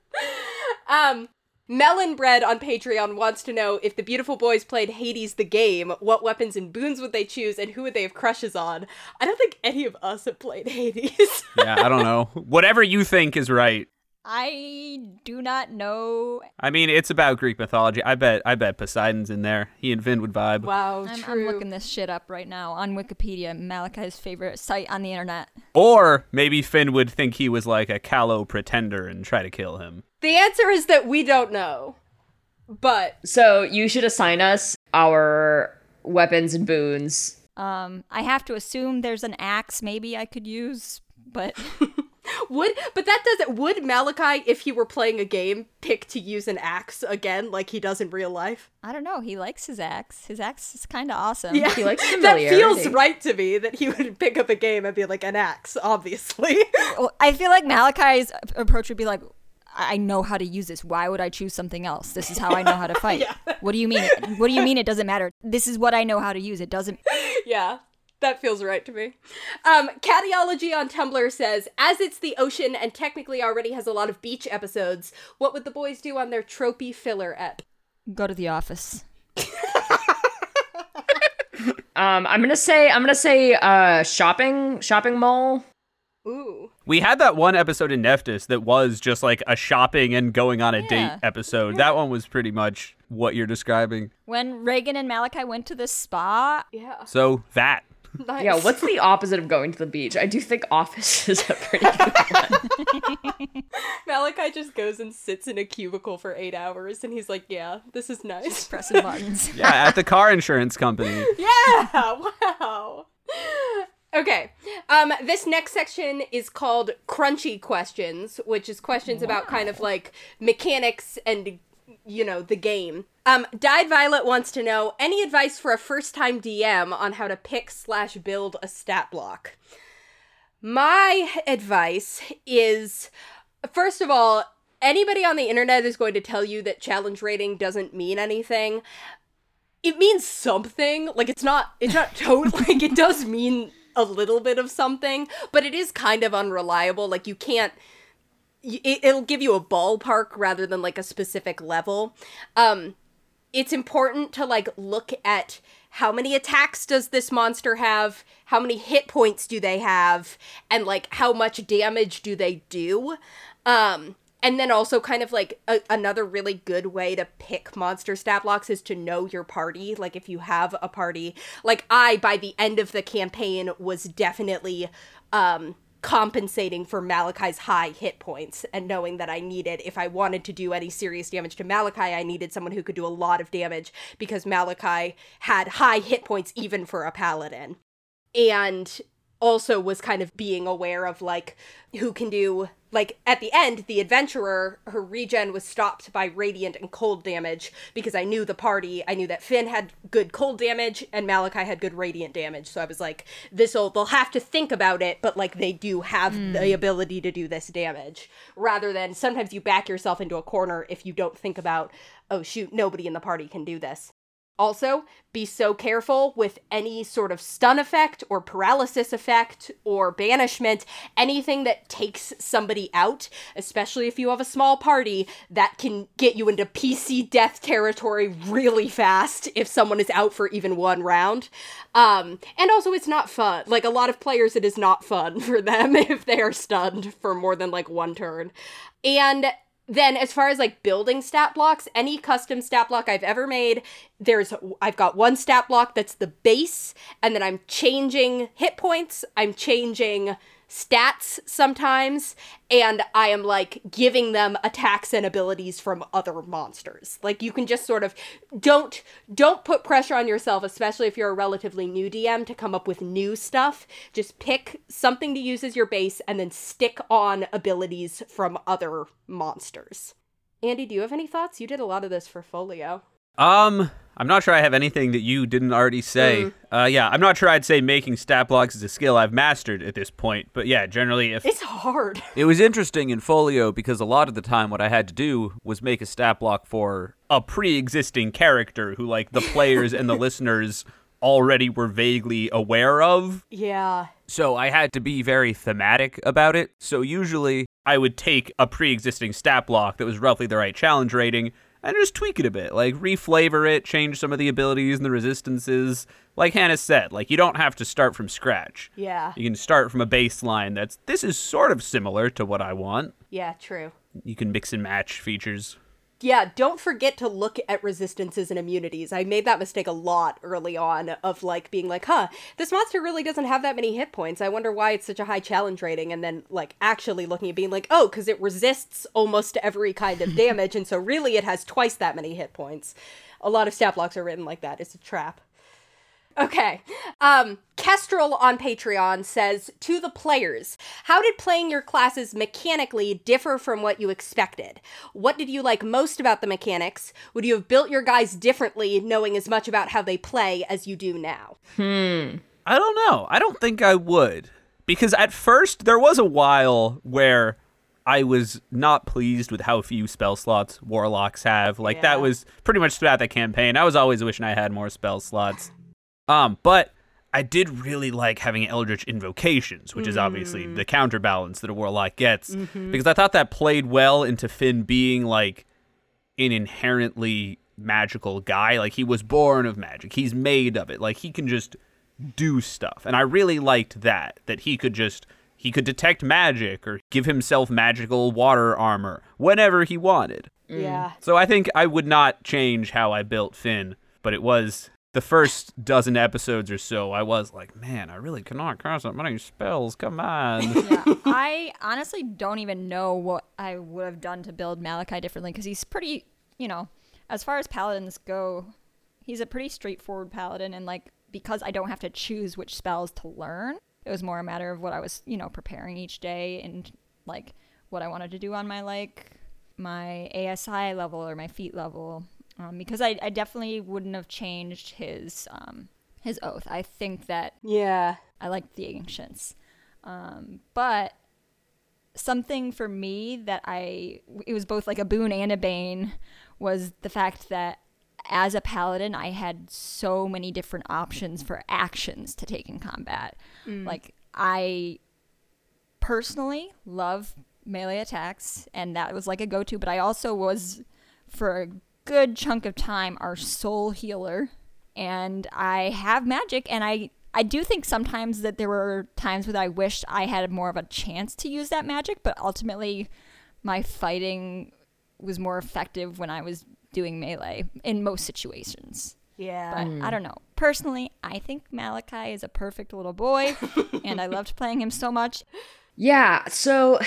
um, Melon Bread on Patreon wants to know if the beautiful boys played Hades the game, what weapons and boons would they choose, and who would they have crushes on? I don't think any of us have played Hades. Yeah, I don't know. Whatever you think is right. I do not know. I mean, it's about Greek mythology. I bet I bet Poseidon's in there. He and Finn would vibe. wow, I'm, true. I'm looking this shit up right now on Wikipedia, Malachi's favorite site on the internet. Or maybe Finn would think he was like a callow pretender and try to kill him. the answer is that we don't know. But So you should assign us our weapons and boons. Um, I have to assume there's an axe maybe I could use, but Would but that doesn't would Malachi if he were playing a game pick to use an axe again like he does in real life? I don't know. He likes his axe. His axe is kind of awesome. Yeah, He likes that feels right to me that he would pick up a game and be like an axe, obviously. Well, I feel like Malachi's approach would be like, I I know how to use this. Why would I choose something else? This is how I know how to fight. What do you mean? What do you mean it doesn't matter? This is what I know how to use. It doesn't. yeah. That feels right to me. Um, Catiology on Tumblr says, as it's the ocean and technically already has a lot of beach episodes, what would the boys do on their tropey filler ep? Go to the office. Um, I'm gonna say I'm gonna say uh shopping shopping mall. Ooh. We had that one episode in Neftis that was just like a shopping and going on a Yeah. date episode. That one was pretty much what you're describing. When Reagan and Malachi went to the spa, Yeah. So that. Nice. Yeah, what's the opposite of going to the beach? I do think office is a pretty good one. Malachi just goes and sits in a cubicle for eight hours and he's like, yeah, this is nice. pressing buttons. Yeah, at the car insurance company. Yeah, wow. Okay. Um this next section is called crunchy questions, which is questions about kind of like mechanics and you know, the game. Um Dyed Violet wants to know any advice for a first time DM on how to pick slash build a stat block. My advice is first of all, anybody on the internet is going to tell you that challenge rating doesn't mean anything. It means something. Like it's not it's not totally like it does mean a little bit of something but it is kind of unreliable. Like you can't it, it'll give you a ballpark rather than like a specific level. Um it's important to like look at how many attacks does this monster have how many hit points do they have and like how much damage do they do. Um and then also kind of like a, another really good way to pick monster stat blocks is to know your party. Like if you have a party like i by the end of the campaign was definitely um compensating for Malachi's high hit points and knowing that I needed, if I wanted to do any serious damage to Malachi, I needed someone who could do a lot of damage because Malachi had high hit points even for a paladin. And also was kind of being aware of like who can do like at the end the adventurer her regen was stopped by radiant and cold damage because i knew the party. I knew that finn had good cold damage and malachi had good radiant damage. So i was like this'll they'll have to think about it but like they do have hmm. the ability to do this damage. Rather than sometimes you back yourself into a corner if you don't think about oh shoot nobody in the party can do this also, be so careful with any sort of stun effect or paralysis effect or banishment, anything that takes somebody out, especially if you have a small party, that can get you into PC death territory really fast if someone is out for even one round. Um, and also, it's not fun. Like, a lot of players, it is not fun for them if they are stunned for more than like one turn. And then as far as like building stat blocks any custom stat block i've ever made there's i've got one stat block that's the base and then i'm changing hit points i'm changing stats sometimes and i am like giving them attacks and abilities from other monsters. Like you can just sort of don't don't put pressure on yourself especially if you're a relatively new dm to come up with new stuff. Just pick something to use as your base and then stick on abilities from other monsters. Andy do you have any thoughts? You did a lot of this for folio. Um, I'm not sure I have anything that you didn't already say. Uh, yeah, I'm not sure I'd say making stat blocks is a skill I've mastered at this point. But yeah, generally, if it's hard It was interesting in Folio because a lot of the time what I had to do was make a stat block for a pre-existing character who like the players and the listeners already were vaguely aware of, yeah so I had to be very thematic about it. So usually I would take a pre-existing stat block that was roughly the right challenge rating and just tweak it a bit, like reflavor it, change some of the abilities and the resistances. Like Hannah said, like you don't have to start from scratch. yeah You can start from a baseline that's this is sort of similar to what I want. yeah true You can mix and match features. Yeah, don't forget to look at resistances and immunities. I made that mistake a lot early on of like being like, huh, this monster really doesn't have that many hit points. I wonder why it's such a high challenge rating. And then like actually looking at being like, oh, because it resists almost every kind of damage. and so really it has twice that many hit points. A lot of stat blocks are written like that. It's a trap. Okay. Um, Kestrel on Patreon says to the players, how did playing your classes mechanically differ from what you expected? What did you like most about the mechanics? Would you have built your guys differently knowing as much about how they play as you do now? Hmm. I don't know. I don't think I would. Because at first, there was a while where I was not pleased with how few spell slots warlocks have. Like, Yeah. that was pretty much throughout the campaign. I was always wishing I had more spell slots. Um, but I did really like having Eldritch Invocations, which is obviously mm. the counterbalance that a warlock gets. Mm-hmm. Because I thought that played well into Finn being like an inherently magical guy. Like he was born of magic. He's made of it. Like he can just do stuff. And I really liked that that he could just he could detect magic or give himself magical water armor whenever he wanted. Yeah. Mm. So I think I would not change how I built Finn, but it was the first dozen episodes or so I was like, man, I really cannot cast that many spells. Come on. Yeah, I honestly don't even know what I would have done to build Malachi differently because he's pretty, you know, as far as paladins go, he's a pretty straightforward paladin, and like because I don't have to choose which spells to learn, it was more a matter of what I was, you know, preparing each day and like what I wanted to do on my like my ASI level or my feat level. Um, because I, I definitely wouldn't have changed his um, his oath. I think that Yeah. I like the ancients. Um, but something for me that I, it was both like a boon and a bane, was the fact that as a paladin, I had so many different options for actions to take in combat. Like, I personally love melee attacks, and that was like a go to, but I also was, for a good chunk of time, our sole healer. And I have magic, and I I do think sometimes that there were times when I wished I had more of a chance to use that magic, but ultimately, my fighting was more effective when I was doing melee in most situations. Yeah. But hmm. I don't know. Personally, I think Malachi is a perfect little boy, and I loved playing him so much. Yeah, so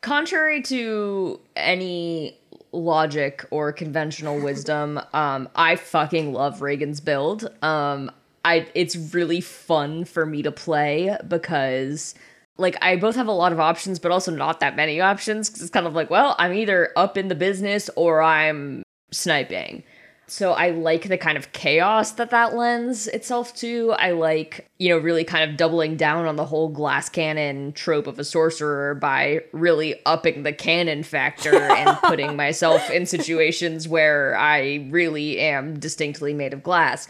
contrary to any logic or conventional wisdom, um, I fucking love Reagan's build. Um, I it's really fun for me to play because like I both have a lot of options, but also not that many options. Cause it's kind of like, well, I'm either up in the business or I'm sniping. So I like the kind of chaos that that lends itself to. I like, you know, really kind of doubling down on the whole glass cannon trope of a sorcerer by really upping the cannon factor and putting myself in situations where I really am distinctly made of glass.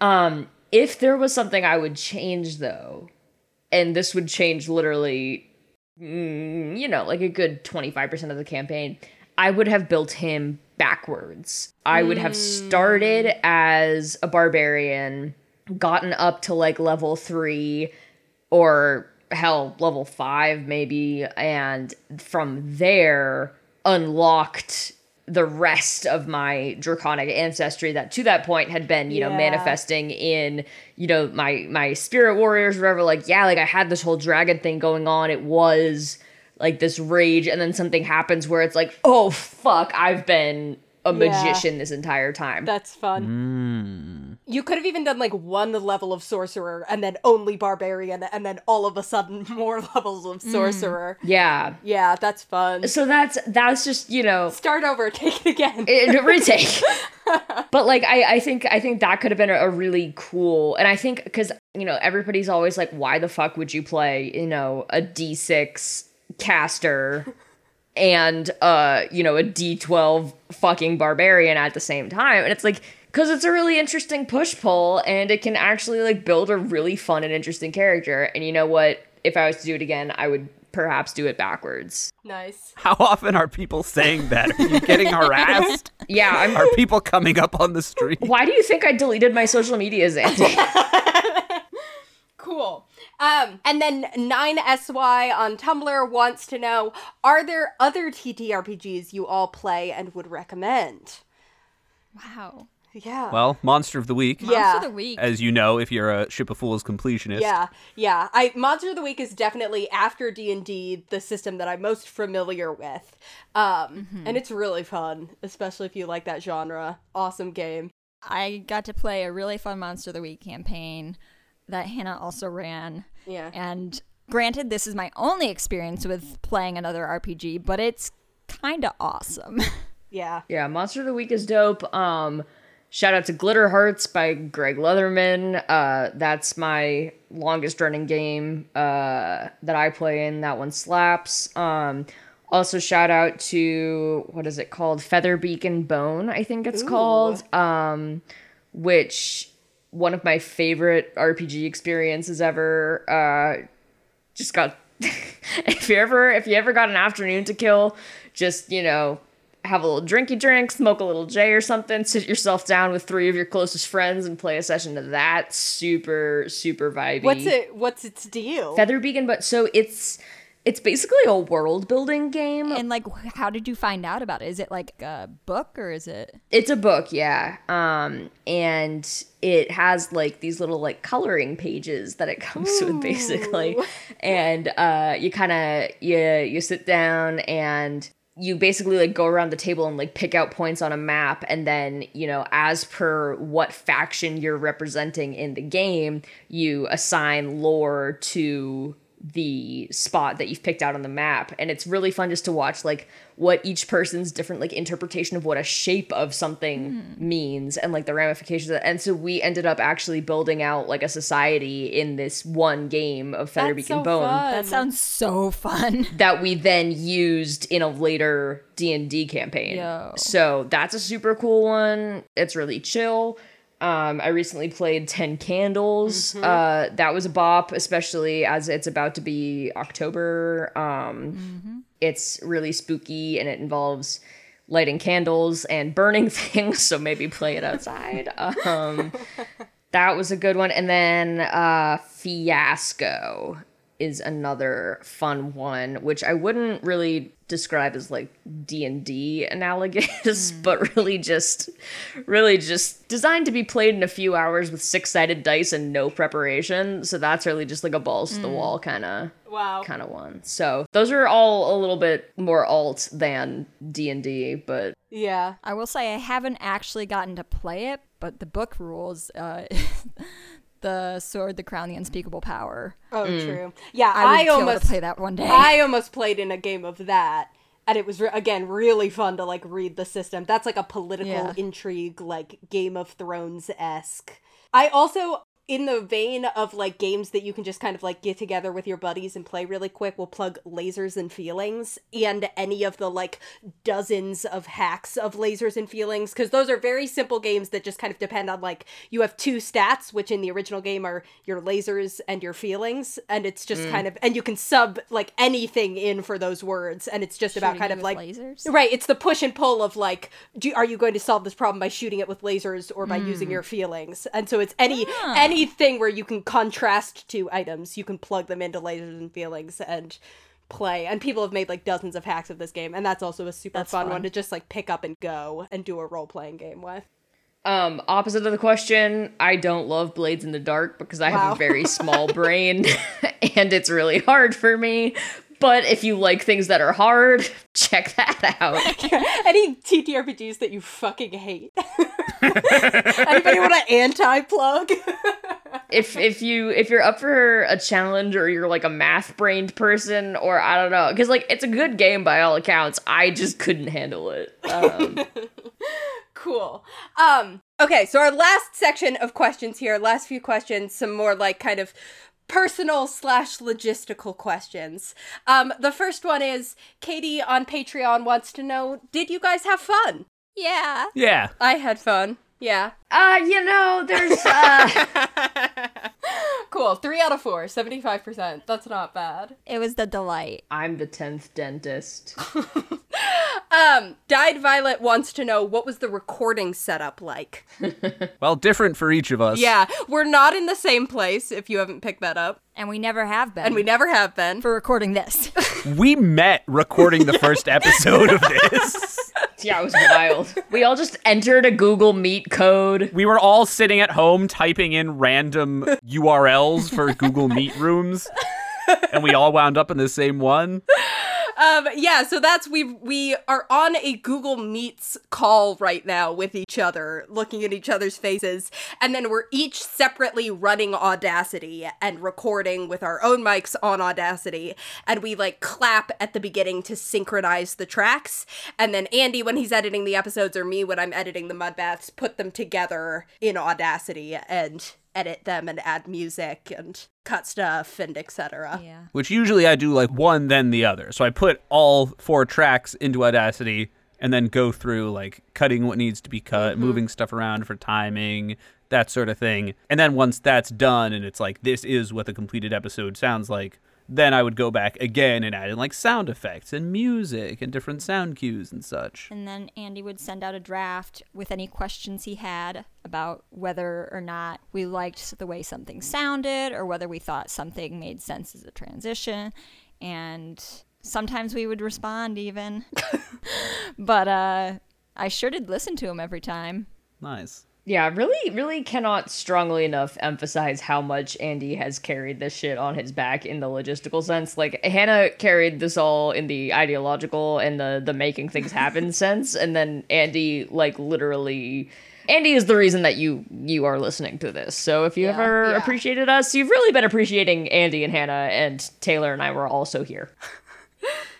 Um, if there was something I would change though, and this would change literally, mm, you know, like a good 25% of the campaign, I would have built him backwards. I would have started as a barbarian, gotten up to like level three or hell, level five maybe, and from there unlocked the rest of my draconic ancestry that to that point had been you know Yeah. manifesting in you know my my spirit warriors whatever like yeah like i had this whole dragon thing going on it was like this rage and then something happens where it's like oh fuck i've been a Yeah. magician this entire time That's fun. Mm. You could have even done like one level of sorcerer and then only barbarian and then all of a sudden more levels of mm. sorcerer. yeah Yeah, that's fun. so that's that's just you know Start over, take it again. it, retake. but like I, I think I think that could have been a, a really cool and I think because you know everybody's always like why the fuck would you play you know a D6 caster and uh you know a D12 fucking barbarian at the same time and it's like because it's a really interesting push pull and it can actually like build a really fun and interesting character and you know what if I was to do it again I would perhaps do it backwards nice. How often are people saying that? Are you getting harassed? yeah I'm Are people coming up on the street? why do you think I deleted my social media Zandy? Cool. Um, and then 9SY on Tumblr wants to know Are there other TTRPGs you all play and would recommend? Wow. Yeah. Well, Monster of the Week. Yeah. Of the week. As you know, if you're a Ship of Fools completionist. Yeah, yeah. I Monster of the Week is definitely after D and D the system that I'm most familiar with, um, and it's really fun, especially if you like that genre. Awesome game. I got to play a really fun Monster of the Week campaign that Hannah also ran. Yeah. And granted, this is my only experience with playing another RPG, but it's kind of awesome. Yeah. Yeah, Monster of the Week is dope. Um, shout out to Glitter Hearts by Greg Leatherman. Uh, that's my longest running game uh, that I play in. That one slaps. Um, also, shout out to what is it called? Featherbeak and Bone, I think it's called. Um, which one of my favorite RPG experiences ever. Uh, just got if you ever if you ever got an afternoon to kill, just you know have a little drinky drink, smoke a little J or something, sit yourself down with three of your closest friends and play a session of that. Super super vibey. What's it? What's its deal? Feather Beacon? But so it's it's basically a world building game. and like, how did you find out about it? Is it like a book or is it? It's a book, yeah. Um, and it has like these little like coloring pages that it comes with basically. And uh you kind of you you sit down and you basically like go around the table and like pick out points on a map and then, you know, as per what faction you're representing in the game, you assign lore to the spot that you've picked out on the map and it's really fun just to watch like what each person's different like interpretation of what a shape of something hmm. means and like the ramifications of that. and so we ended up actually building out like a society in this one game of Featherbeak That's so and Bone fun. That sounds so fun. that we then used in a later D&D campaign. Yo. So that's a super cool one. It's really chill. Um, I recently played 10 Candles. Uh, that was a bop, especially as it's about to be October. Um, It's really spooky and it involves lighting candles and burning things, so maybe play it outside. Um, that was a good one. And then uh, Fiasco is another fun one, which I wouldn't really describe as like D and D analogous, but really just, really just designed to be played in a few hours with six sided dice and no preparation. So that's really just like a balls to the wall kind of Wow. kind of one. So those are all a little bit more alt than D and D, but Yeah. I will say I haven't actually gotten to play it, but the book rules, uh, the sword, the crown, the unspeakable power. Oh, hmm. true. Yeah, I would I, almost to play that one day. I almost played in a game of that. And it was re- again really fun to like read the system. That's like a political Yeah. intrigue, like Game of Thrones esque. I also, in the vein of like games that you can just kind of like get together with your buddies and play really quick, we'll plug Lasers and Feelings and any of the like dozens of hacks of Lasers and Feelings because those are very simple games that just kind of depend on like you have two stats, which in the original game are your lasers and your feelings, and it's just mm. kind of and you can sub like anything in for those words, and it's just about kind of like lasers? Right, it's the push and pull of like, do are you going to solve this problem by shooting it with lasers or by using mm. your feelings? And so it's any ah. any anything where you can contrast two items, you can plug them into lasers and feelings and play. And people have made like dozens of hacks of this game, and that's also a super fun, fun. one to just like pick up and go and do a role playing game with. Um, opposite of the question, I don't love Blades in the Dark because I have a very small brain and it's really hard for me. But if you like things that are hard, check that out. Any TTRPGs that you fucking hate? Anybody want to anti plug? if if you if you're up for a challenge or you're like a math brained person or I don't know, because like it's a good game by all accounts. I just couldn't handle it. Um, cool. Um, okay, so our last section of questions here, last few questions, some more like kind of personal slash logistical questions. Um, the first one is Katie on Patreon wants to know, did you guys have fun? Yeah. Yeah. I had fun. Yeah. uh, you know, there's uh, Cool. Three out of four, 75%. That's not bad. It was the delight. I'm the tenth dentist. Um, Dyed Violet wants to know what was the recording setup like? Well, different for each of us. Yeah, we're not in the same place if you haven't picked that up, And we never have been. and we never have been. for recording this. We met recording the first episode of this. Yeah, it was wild. We all just entered a Google Meet code. We were all sitting at home typing in random URLs for Google Meet rooms, and we all wound up in the same one. Um, yeah, so that's we we are on a Google Meets call right now with each other, looking at each other's faces, and then we're each separately running Audacity and recording with our own mics on Audacity, and we like clap at the beginning to synchronize the tracks, and then Andy when he's editing the episodes or me when I'm editing the mud baths put them together in Audacity and edit them and add music and cut stuff and etc. Yeah. Which usually I do like one then the other. So I put all four tracks into Audacity and then go through like cutting what needs to be cut, mm-hmm. moving stuff around for timing, that sort of thing. And then once that's done and it's like this is what the completed episode sounds like, then I would go back again and add in like sound effects and music and different sound cues and such. And then Andy would send out a draft with any questions he had about whether or not we liked the way something sounded or whether we thought something made sense as a transition. And sometimes we would respond even. but uh, I sure did listen to him every time. Nice. Yeah, really, really cannot strongly enough emphasize how much Andy has carried this shit on his back in the logistical sense. Like Hannah carried this all in the ideological and the the making things happen sense, and then Andy like literally. Andy is the reason that you you are listening to this. So if you Yeah, ever yeah. appreciated us, you've really been appreciating Andy and Hannah and Taylor and I were also here.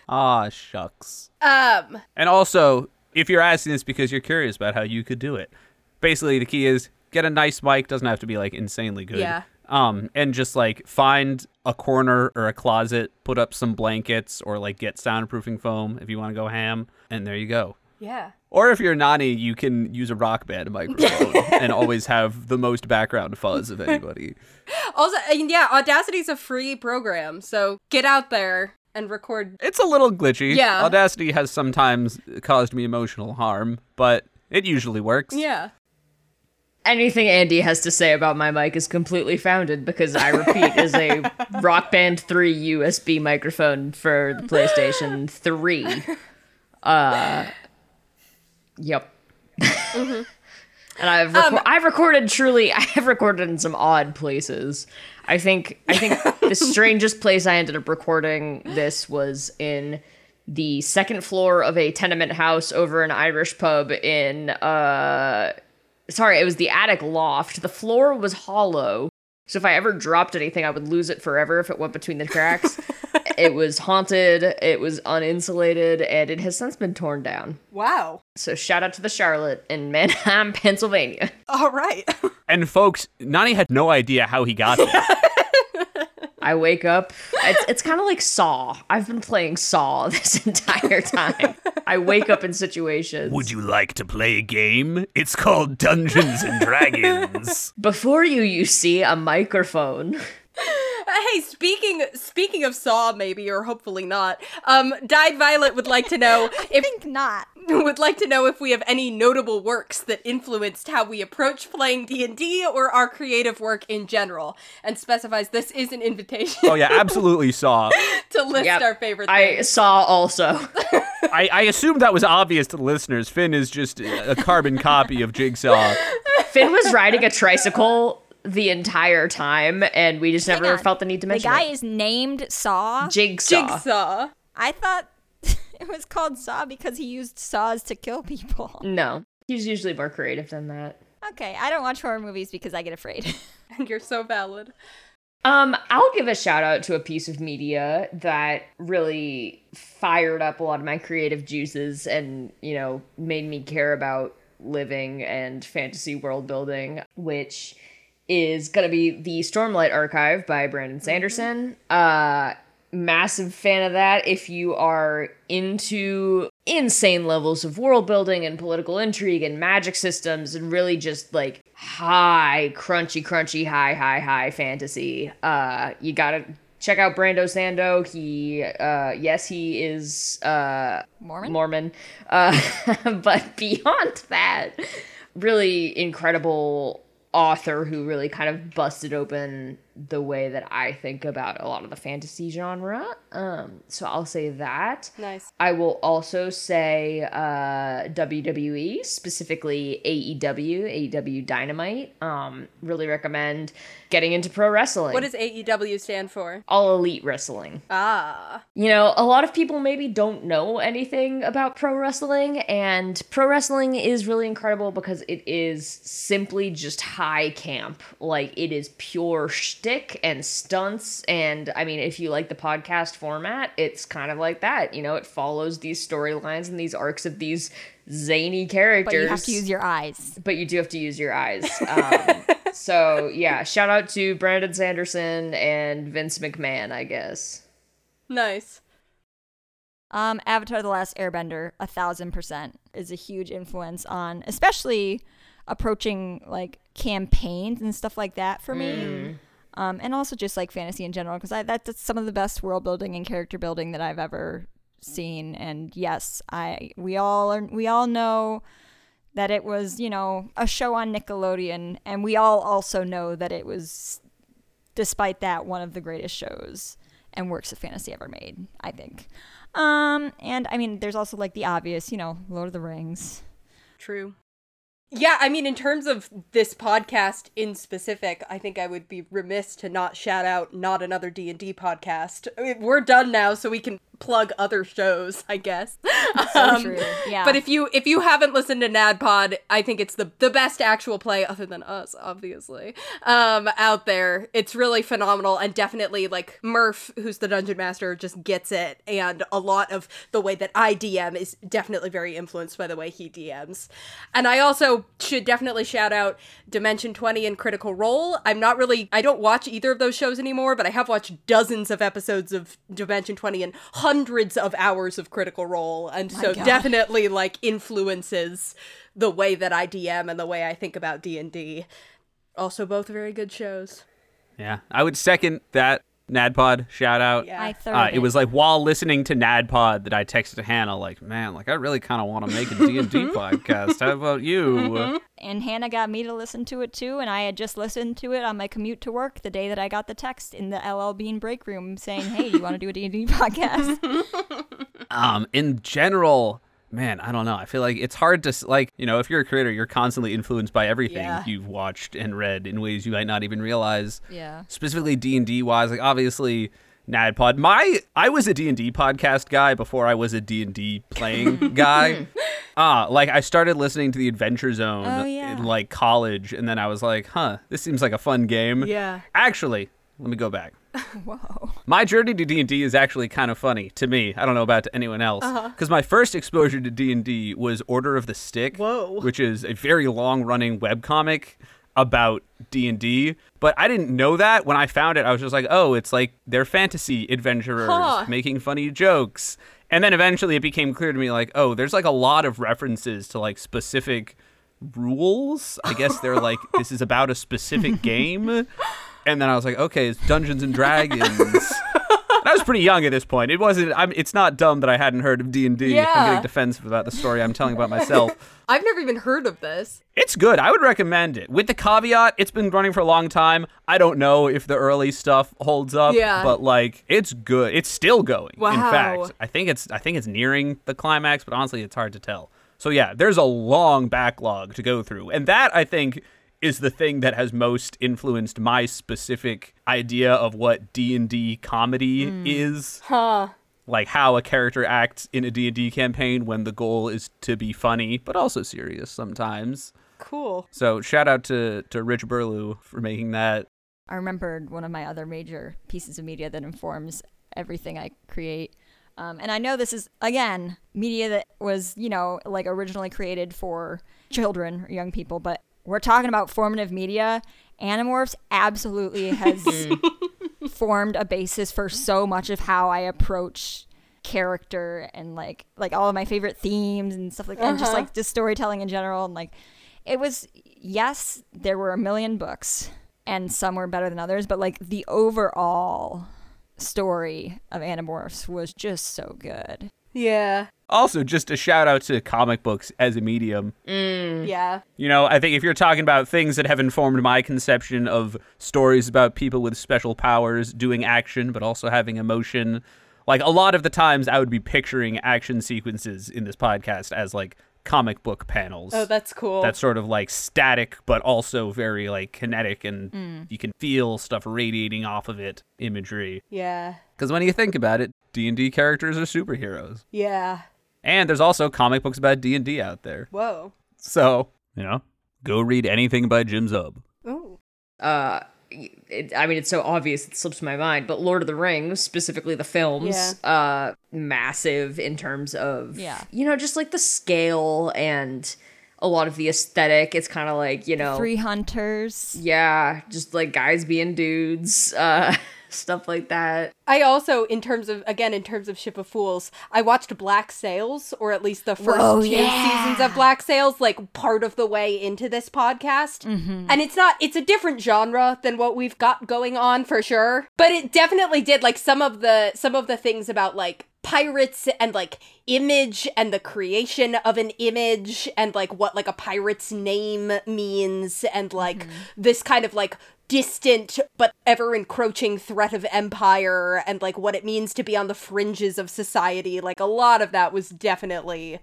Ah, shucks. Um, And also, if you're asking this because you're curious about how you could do it, basically the key is get a nice mic. Doesn't have to be like insanely good. Yeah. Um, and just like find a corner or a closet, put up some blankets, or like get soundproofing foam if you want to go ham, and there you go. yeah. Or if you're Nani, you can use a rock band microphone and always have the most background fuzz of anybody. Also, yeah, Audacity's a free program, so get out there and record. It's a little glitchy. Yeah. Audacity has sometimes caused me emotional harm, but it usually works. Yeah. Anything Andy has to say about my mic is completely founded because I repeat is a Rock Band 3 USB microphone for the PlayStation 3. Uh Yep. and I've reco- I've recorded truly I have recorded in some odd places. I think I think the strangest place I ended up recording this was in the second floor of a tenement house over an Irish pub in uh sorry, it was the attic loft. The floor was hollow. So if I ever dropped anything, I would lose it forever if it went between the cracks. it was haunted, it was uninsulated, and it has since been torn down. Wow. So shout out to the Charlotte in Manheim, Pennsylvania. All right. And folks, Nani had no idea how he got there. I wake up. It's, it's kind of like Saw. I've been playing Saw this entire time. I wake up in situations. Would you like to play a game? It's called Dungeons and Dragons. Before you, you see a microphone. hey, speaking speaking of Saw, maybe or hopefully not. Um, Dyed Violet would like to know I if think not. would like to know if we have any notable works that influenced how we approach playing D&D or our creative work in general and specifies this is an invitation oh yeah, absolutely saw. to list Yep. our favorite I saw also. I, I assumed that was obvious to the listeners. Finn is just a carbon copy of Jigsaw. Finn was riding a tricycle the entire time, and we just Hang never on. felt the need to mention. The mention guy it. is named Saw. Jigsaw. Jigsaw. I thought it was called Saw because he used saws to kill people. No, he's usually more creative than that. Okay, I don't watch horror movies because I get afraid. And you're so valid. Um, I'll give a shout out to a piece of media that really fired up a lot of my creative juices and, you know, made me care about living and fantasy world building, which is going to be the Stormlight Archive by Brandon Sanderson. Uh massive fan of that if you are into insane levels of world building and political intrigue and magic systems and really just like high crunchy crunchy high high high fantasy uh you gotta check out brando sando he uh yes he is uh Mormon? mormon uh but beyond that really incredible author who really kind of busted open the way that I think about a lot of the fantasy genre. Um, so I'll say that. Nice. I will also say uh, WWE, specifically AEW, AEW Dynamite. Um, really recommend getting into pro wrestling. What does AEW stand for? All Elite Wrestling? Ah. You know, a lot of people maybe don't know anything about pro wrestling, and pro wrestling is really incredible because it is simply just high camp. Like, it is pure shtick and stunts. And I mean, if you like the podcast format, it's kind of like that. You know, it follows these storylines and these arcs of these zany characters. But you have to use your eyes. but you do have to use your eyes. Um, so, yeah, shout out to Brandon Sanderson and Vince McMahon, I guess. Nice. Um, Avatar: The Last Airbender, a thousand percent, is a huge influence on, especially approaching like campaigns and stuff like that for me. Um, and also just like fantasy in general, because that's some of the best world building and character building that I've ever seen. And yes, I we all are we all know that it was you know a show on Nickelodeon, and we all also know that it was, despite that, one of the greatest shows and works of fantasy ever made. I think. Um, and I mean, there's also like the obvious, you know, Lord of the Rings. True. Yeah, I mean, in terms of this podcast in specific, I think I would be remiss to not shout out not another D and D podcast. We're done now, so we can plug other shows, I guess. So true. Yeah. But if you if you haven't listened to NADPod, I think it's the the best actual play other than us, obviously, um, out there. It's really phenomenal and definitely like Murph, who's the dungeon master, just gets it. And a lot of the way that I DM is definitely very influenced by the way he DMs. And I also should definitely shout out Dimension 20 and Critical Role. I'm not really I don't watch either of those shows anymore, but I have watched dozens of episodes of Dimension 20 and hundreds of hours of Critical Role. And so God. definitely like influences the way that I DM and the way I think about D&D. Also both very good shows. Yeah, I would second that NADPod shout out. Yeah. I third Uh, it was like while listening to NADPod that I texted Hannah, like, man, like I really kind of want to make a D&D podcast. How about you? and Hannah got me to listen to it too, and I had just listened to it on my commute to work the day that I got the text in the LL Bean break room saying, "Hey, you want to do a D&D podcast?" Um, in general, man, I don't know. I feel like it's hard to like, you know, if you're a creator, you're constantly influenced by everything Yeah. you've watched and read in ways you might not even realize. Yeah. Specifically D&D wise, like obviously NADPod. My I was a D&D podcast guy before I was a D&D playing guy. Ah, like I started listening to the Adventure Zone Oh, yeah. in like college and then I was like, "Huh, this seems like a fun game." Yeah. Actually, let me go back. Whoa. My journey to D&D is actually kind of funny to me. I don't know about to anyone else. Uh-huh. Because my first exposure to D&D was Order of the Stick, Whoa. which is a very long-running webcomic about D&D. But I didn't know that. When I found it, I was just like, oh, it's like they're fantasy adventurers Huh. making funny jokes. And then eventually it became clear to me like, oh, there's like a lot of references to like specific rules. I guess they're like, this is about a specific game. And then I was like, okay, it's Dungeons and Dragons. And I was pretty young at this point. It wasn't. I'm, it's not dumb that I hadn't heard of D and D. I'm Yeah. getting defensive about the story I'm telling about myself. I've never even heard of this. It's good. I would recommend it. With the caveat, it's been running for a long time. I don't know if the early stuff holds up. Yeah. But like, it's good. It's still going. In Wow. fact, I think it's. I think it's nearing the climax. But honestly, it's hard to tell. So yeah, there's a long backlog to go through, and that I think is the thing that has most influenced my specific idea of what D&D comedy is Huh. like how a character acts in a D&D campaign when the goal is to be funny but also serious sometimes. Cool. So shout out to to Rich Burlew for making that. I remembered one of my other major pieces of media that informs everything I create. Um, and I know this is, again, media that was, you know, like originally created for children or young people, but we're talking about formative media. Animorphs absolutely has mm. formed a basis for so much of how I approach character and like like all of my favorite themes and stuff like that and just uh-huh. like just storytelling in general and like it was yes there were a million books and some were better than others but like the overall story of animorphs was just so good Yeah. Also, just a shout out to comic books as a medium. Mm. Yeah. You know, I think if you're talking about things that have informed my conception of stories about people with special powers doing action, but also having emotion, like a lot of the times I would be picturing action sequences in this podcast as like comic book panels. Oh, that's cool. that's sort of like static, but also very like kinetic, and mm. you can feel stuff radiating off of it. Imagery, yeah. because when you think about it, D and D characters are superheroes, Yeah. And there's also comic books about D and D out there. Whoa. So you know, go read anything by Jim Zub. Ooh. uh it, I mean, it's so obvious it slips my mind, but Lord of the Rings, specifically the films, uh, massive in terms of, Yeah. you know, just like the scale and a lot of the aesthetic. It's kind of like, you know, Three hunters. yeah, just like guys being dudes, uh, stuff like that. I also, in terms of again, in terms of Ship of Fools, I watched Black Sails, or at least the first Whoa, two yeah. seasons of Black Sails, like part of the way into this podcast. Mm-hmm. And it's not, it's a different genre than what we've got going on for sure. But it definitely did like some of the some of the things about like pirates and like image and the creation of an image and like what like a pirate's name means and like mm-hmm. this kind of like distant but ever encroaching threat of empire and like what it means to be on the fringes of society like a lot of that was definitely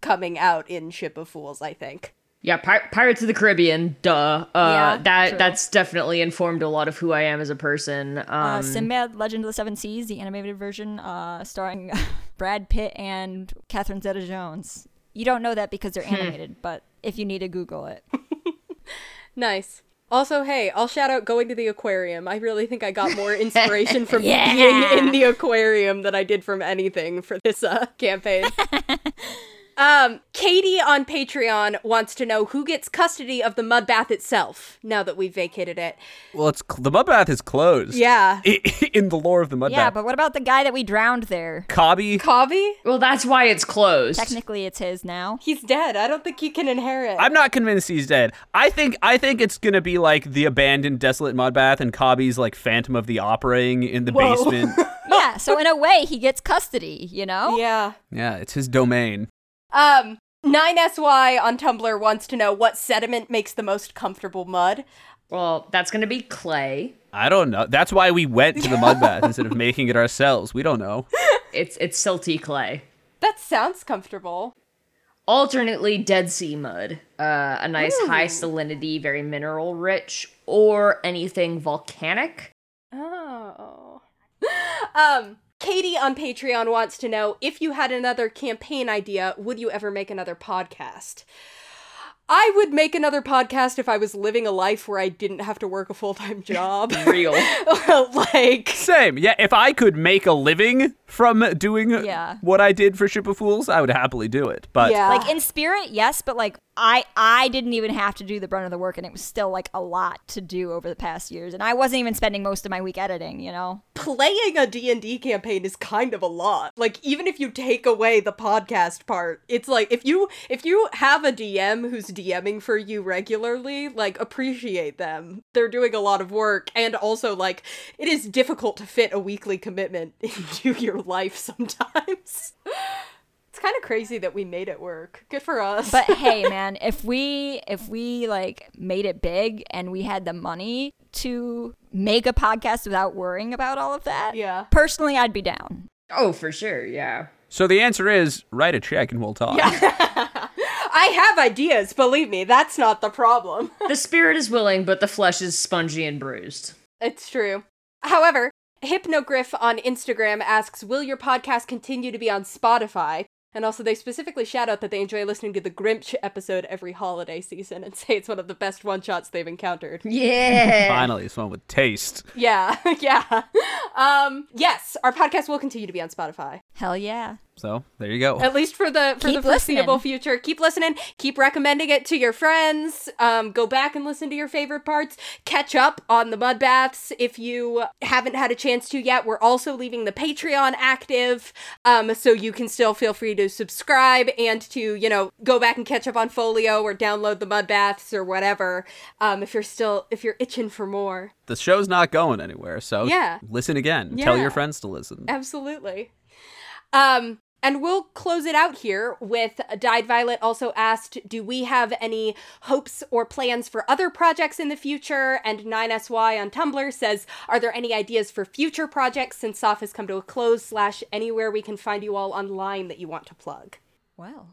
coming out in ship of fools i think Yeah, Pir- Pirates of the Caribbean, duh. Uh, Yeah, that true. that's definitely informed a lot of who I am as a person. Um, Uh, Sinbad, Legend of the Seven Seas, the animated version, uh, starring Brad Pitt and Catherine Zeta-Jones. You don't know that because they're animated, but if you need to Google it, nice also hey i'll shout out going to the aquarium i really think i got more inspiration from Yeah. being in the aquarium than i did from anything for this uh, campaign Um, Katie on Patreon wants to know who gets custody of the mud bath itself now that we've vacated it. Well, it's cl- the mud bath is closed. Yeah. I- in the lore of the mud yeah. bath. Yeah, but what about the guy that we drowned there? Cobby. Kavi? well, that's why it's closed. Technically, it's his now. He's dead. I don't think he can inherit. I'm not convinced he's dead. I think I think it's gonna be like the abandoned, desolate mud bath, and Cobby's like Phantom of the Operaing in the Whoa. basement. Yeah. So in a way, he gets custody. You know. yeah. yeah, it's his domain. Um, 9SY on Tumblr wants to know what sediment makes the most comfortable mud. Well, that's gonna be clay. I don't know. That's why we went to the mud bath instead of making it ourselves. We don't know. It's it's silty clay. That sounds comfortable. Alternately, Dead Sea mud, uh, a nice high salinity, very mineral rich, or anything volcanic. Oh. um, Katie on Patreon wants to know if you had another campaign idea, would you ever make another podcast? I would make another podcast if I was living a life where I didn't have to work a full time job. Real. like, Same. Yeah, if I could make a living from doing Yeah. what I did for Ship of Fools, I would happily do it. But yeah. Like in spirit, yes, but like I I didn't even have to do the brunt of the work, and it was still like a lot to do over the past years, and I wasn't even spending most of my week editing. You know. playing a D&D campaign is kind of a lot. Like even if you take away the podcast part, it's like if you if you have a DM who's DMing for you regularly, like appreciate them. They're doing a lot of work and also like it is difficult to fit a weekly commitment into your life sometimes. It's kind of crazy that we made it work. Good for us. But hey, man, if we if we like made it big and we had the money to make a podcast without worrying about all of that, Yeah. personally, I'd be down. Oh, for sure, yeah. so the answer is write a check and we'll talk. I have ideas, believe me. That's not the problem. The spirit is willing, but the flesh is spongy and bruised. It's true. However, Hypnogriff on Instagram asks, "Will your podcast continue to be on Spotify?" And also, they specifically shout out that they enjoy listening to the Grimch episode every holiday season and say it's one of the best one shots they've encountered. Yeah. Finally, someone with taste. Yeah, yeah. Um, yes, our podcast will continue to be on Spotify Hell yeah. So there you go. at least for the for Keep the foreseeable listening. future. Keep listening. Keep recommending it to your friends. Um, go back and listen to your favorite parts. Catch up on the mud baths if you haven't had a chance to yet. We're also leaving the Patreon active, um, so you can still feel free to subscribe and to you know go back and catch up on Folio or download the mud baths or whatever. Um, if you're still if you're itching for more. The show's not going anywhere, so Yeah. listen again. Tell your friends to listen. Absolutely. Um, And we'll close it out here with Dyed Violet also asked, Do we have any hopes or plans for other projects in the future? And 9SY on Tumblr says, Are there any ideas for future projects since SOF has come to a close, slash anywhere we can find you all online that you want to plug? Well,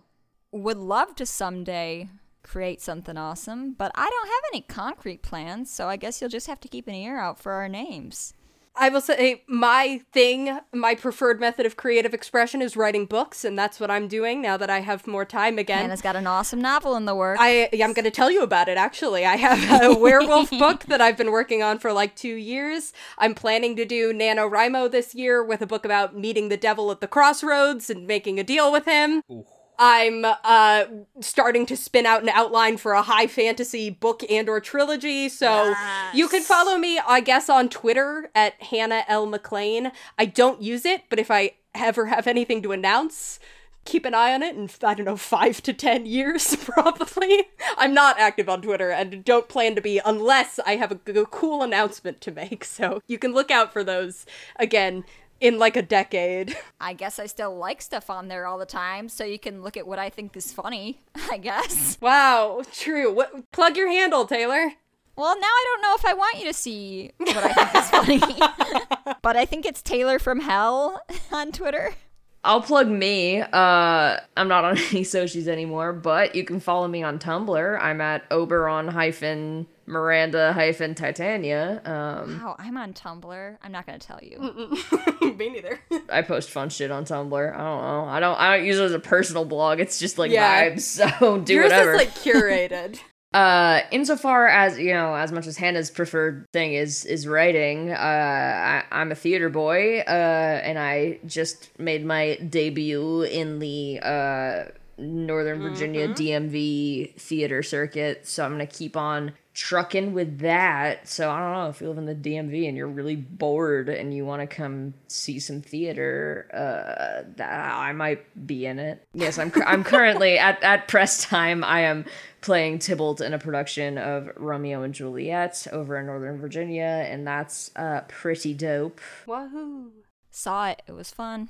would love to someday create something awesome, but I don't have any concrete plans, so I guess you'll just have to keep an ear out for our names. I will say my thing, my preferred method of creative expression is writing books, and that's what I'm doing now that I have more time again. Hannah's got an awesome novel in the works. I I'm going to tell you about it actually. I have a werewolf book that I've been working on for like 2 years. I'm planning to do NaNoWriMo this year with a book about meeting the devil at the crossroads and making a deal with him. Ooh. I'm uh starting to spin out an outline for a high fantasy book and or trilogy. So yes. you can follow me, I guess, on Twitter at Hannah L. McLean. I don't use it, but if I ever have anything to announce, keep an eye on it in I don't know five to ten years probably. I'm not active on Twitter and don't plan to be unless I have a, g- cool announcement to make. So you can look out for those. Again, in like a decade. I guess I still like stuff on there all the time, so you can look at what I think is funny, I guess. Wow, true. What plug your handle, Taylor? Well, now I don't know if I want you to see what I think is funny. but I think it's Taylor from Hell on Twitter. I'll plug me. Uh, I'm not on any socials anymore, but you can follow me on Tumblr. I'm at Oberon hyphen Miranda hyphen Titania. Um, wow, I'm on Tumblr. I'm not gonna tell you. Me neither. I post fun shit on Tumblr. I don't know. I don't. I don't use it as a personal blog. It's just like yeah. vibes. So do Yours whatever. Yours is like curated. uh insofar as you know as much as hannah's preferred thing is is writing uh I, i'm a theater boy uh and i just made my debut in the uh northern virginia mm-hmm. dmv theater circuit so i'm gonna keep on trucking with that. So I don't know if you live in the DMV and you're really bored and you want to come see some theater, uh, that I might be in it. Yes, I'm. I'm currently at at press time. I am playing Tybalt in a production of Romeo and Juliet over in Northern Virginia, and that's uh pretty dope. Wahoo! Saw it. It was fun.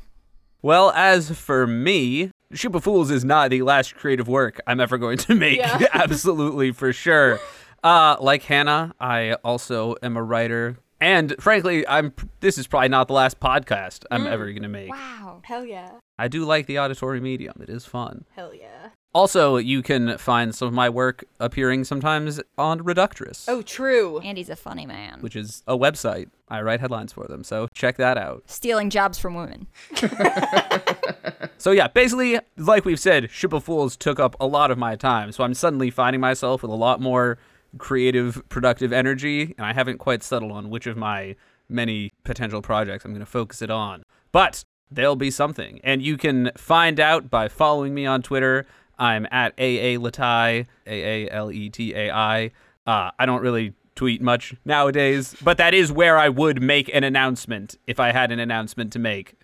Well, as for me, Ship of Fools is not the last creative work I'm ever going to make. Yeah. Absolutely, for sure. Uh, like Hannah, I also am a writer. And frankly, I'm this is probably not the last podcast I'm mm. ever going to make. Wow. Hell yeah. I do like the auditory medium. It is fun. Hell yeah. Also, you can find some of my work appearing sometimes on Reductress. Oh, true. Andy's a funny man. Which is a website. I write headlines for them, so check that out. Stealing jobs from women. so yeah, basically, like we've said, Ship of Fools took up a lot of my time, so I'm suddenly finding myself with a lot more creative, productive energy, and I haven't quite settled on which of my many potential projects I'm going to focus it on. But there'll be something, and you can find out by following me on Twitter. I'm at AA Letai, A A L E T A I. Uh, I don't really tweet much nowadays, but that is where I would make an announcement if I had an announcement to make.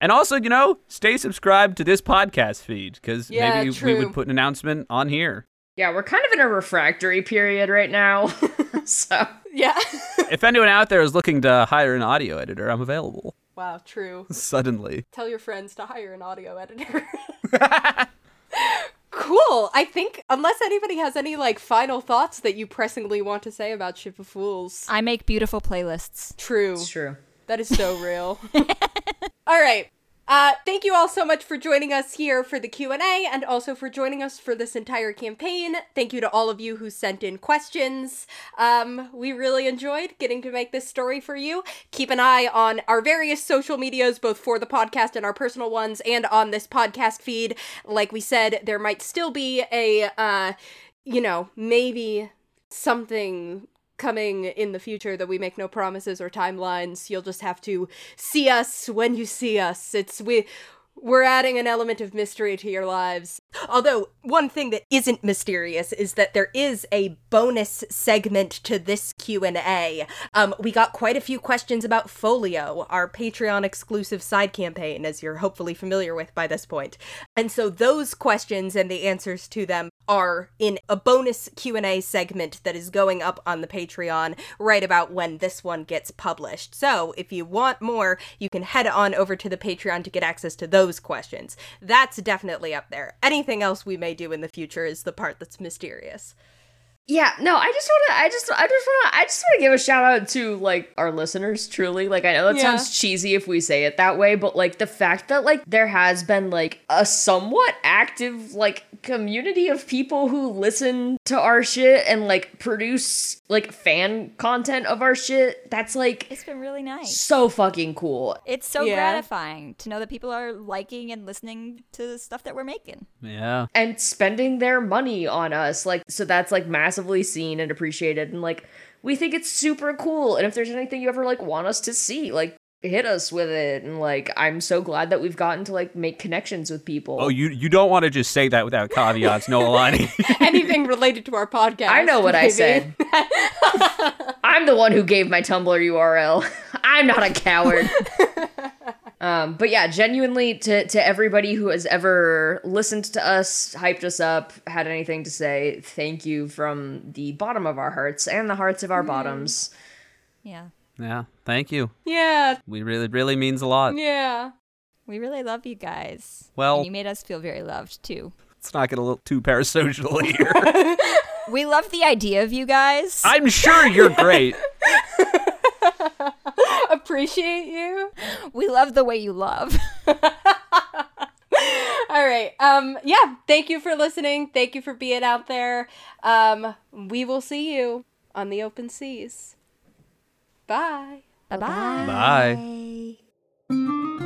And also, you know, stay subscribed to this podcast feed because yeah, maybe true. we would put an announcement on here. Yeah, we're kind of in a refractory period right now. so, yeah. if anyone out there is looking to hire an audio editor, I'm available. Wow, true. Suddenly. Tell your friends to hire an audio editor. cool. I think unless anybody has any like final thoughts that you pressingly want to say about Ship of Fools. I make beautiful playlists. True. It's true. That is so real. All right. Uh, thank you all so much for joining us here for the Q&A and also for joining us for this entire campaign. Thank you to all of you who sent in questions. Um, we really enjoyed getting to make this story for you. Keep an eye on our various social medias, both for the podcast and our personal ones, and on this podcast feed. Like we said, there might still be a, uh, you know, maybe something coming in the future that we make no promises or timelines. You'll just have to see us when you see us. It's we we're adding an element of mystery to your lives. Although, one thing that isn't mysterious is that there is a bonus segment to this Q&A. Um, we got quite a few questions about Folio, our Patreon exclusive side campaign, as you're hopefully familiar with by this point. And so those questions and the answers to them are in a bonus Q&A segment that is going up on the Patreon right about when this one gets published. So, if you want more, you can head on over to the Patreon to get access to those those questions. That's definitely up there. Anything else we may do in the future is the part that's mysterious. Yeah, no, I just want to, I just, I just want to, I just want to give a shout out to like our listeners. Truly, like I know that Yeah. sounds cheesy if we say it that way, but like the fact that like there has been like a somewhat active like community of people who listen to our shit and like produce like fan content of our shit. That's like It's been really nice. so fucking cool. It's so Yeah. gratifying to know that people are liking and listening to the stuff that we're making. Yeah. and spending their money on us like so that's like massively seen and appreciated and like we think it's super cool and if there's anything you ever like want us to see like hit us with it and like i'm so glad that we've gotten to like make connections with people Oh, you you don't want to just say that without caveats, no Alani. Anything related to our podcast. i know what i maybe. said i'm the one who gave my tumblr url i'm not a coward Um, but yeah, genuinely to to everybody who has ever listened to us, hyped us up, had anything to say, thank you from the bottom of our hearts and the hearts of our bottoms. Yeah. yeah. Thank you. Yeah, We really really means a lot. yeah. We really love you guys. Well- and you made us feel very loved too. Let's not get a little too parasocial here. We love the idea of you guys. I'm sure you're great. Appreciate you. we love the way you love. All right. Um yeah, thank you for listening. Thank you for being out there. Um we will see you on the open seas. Bye. Bye-bye. Bye.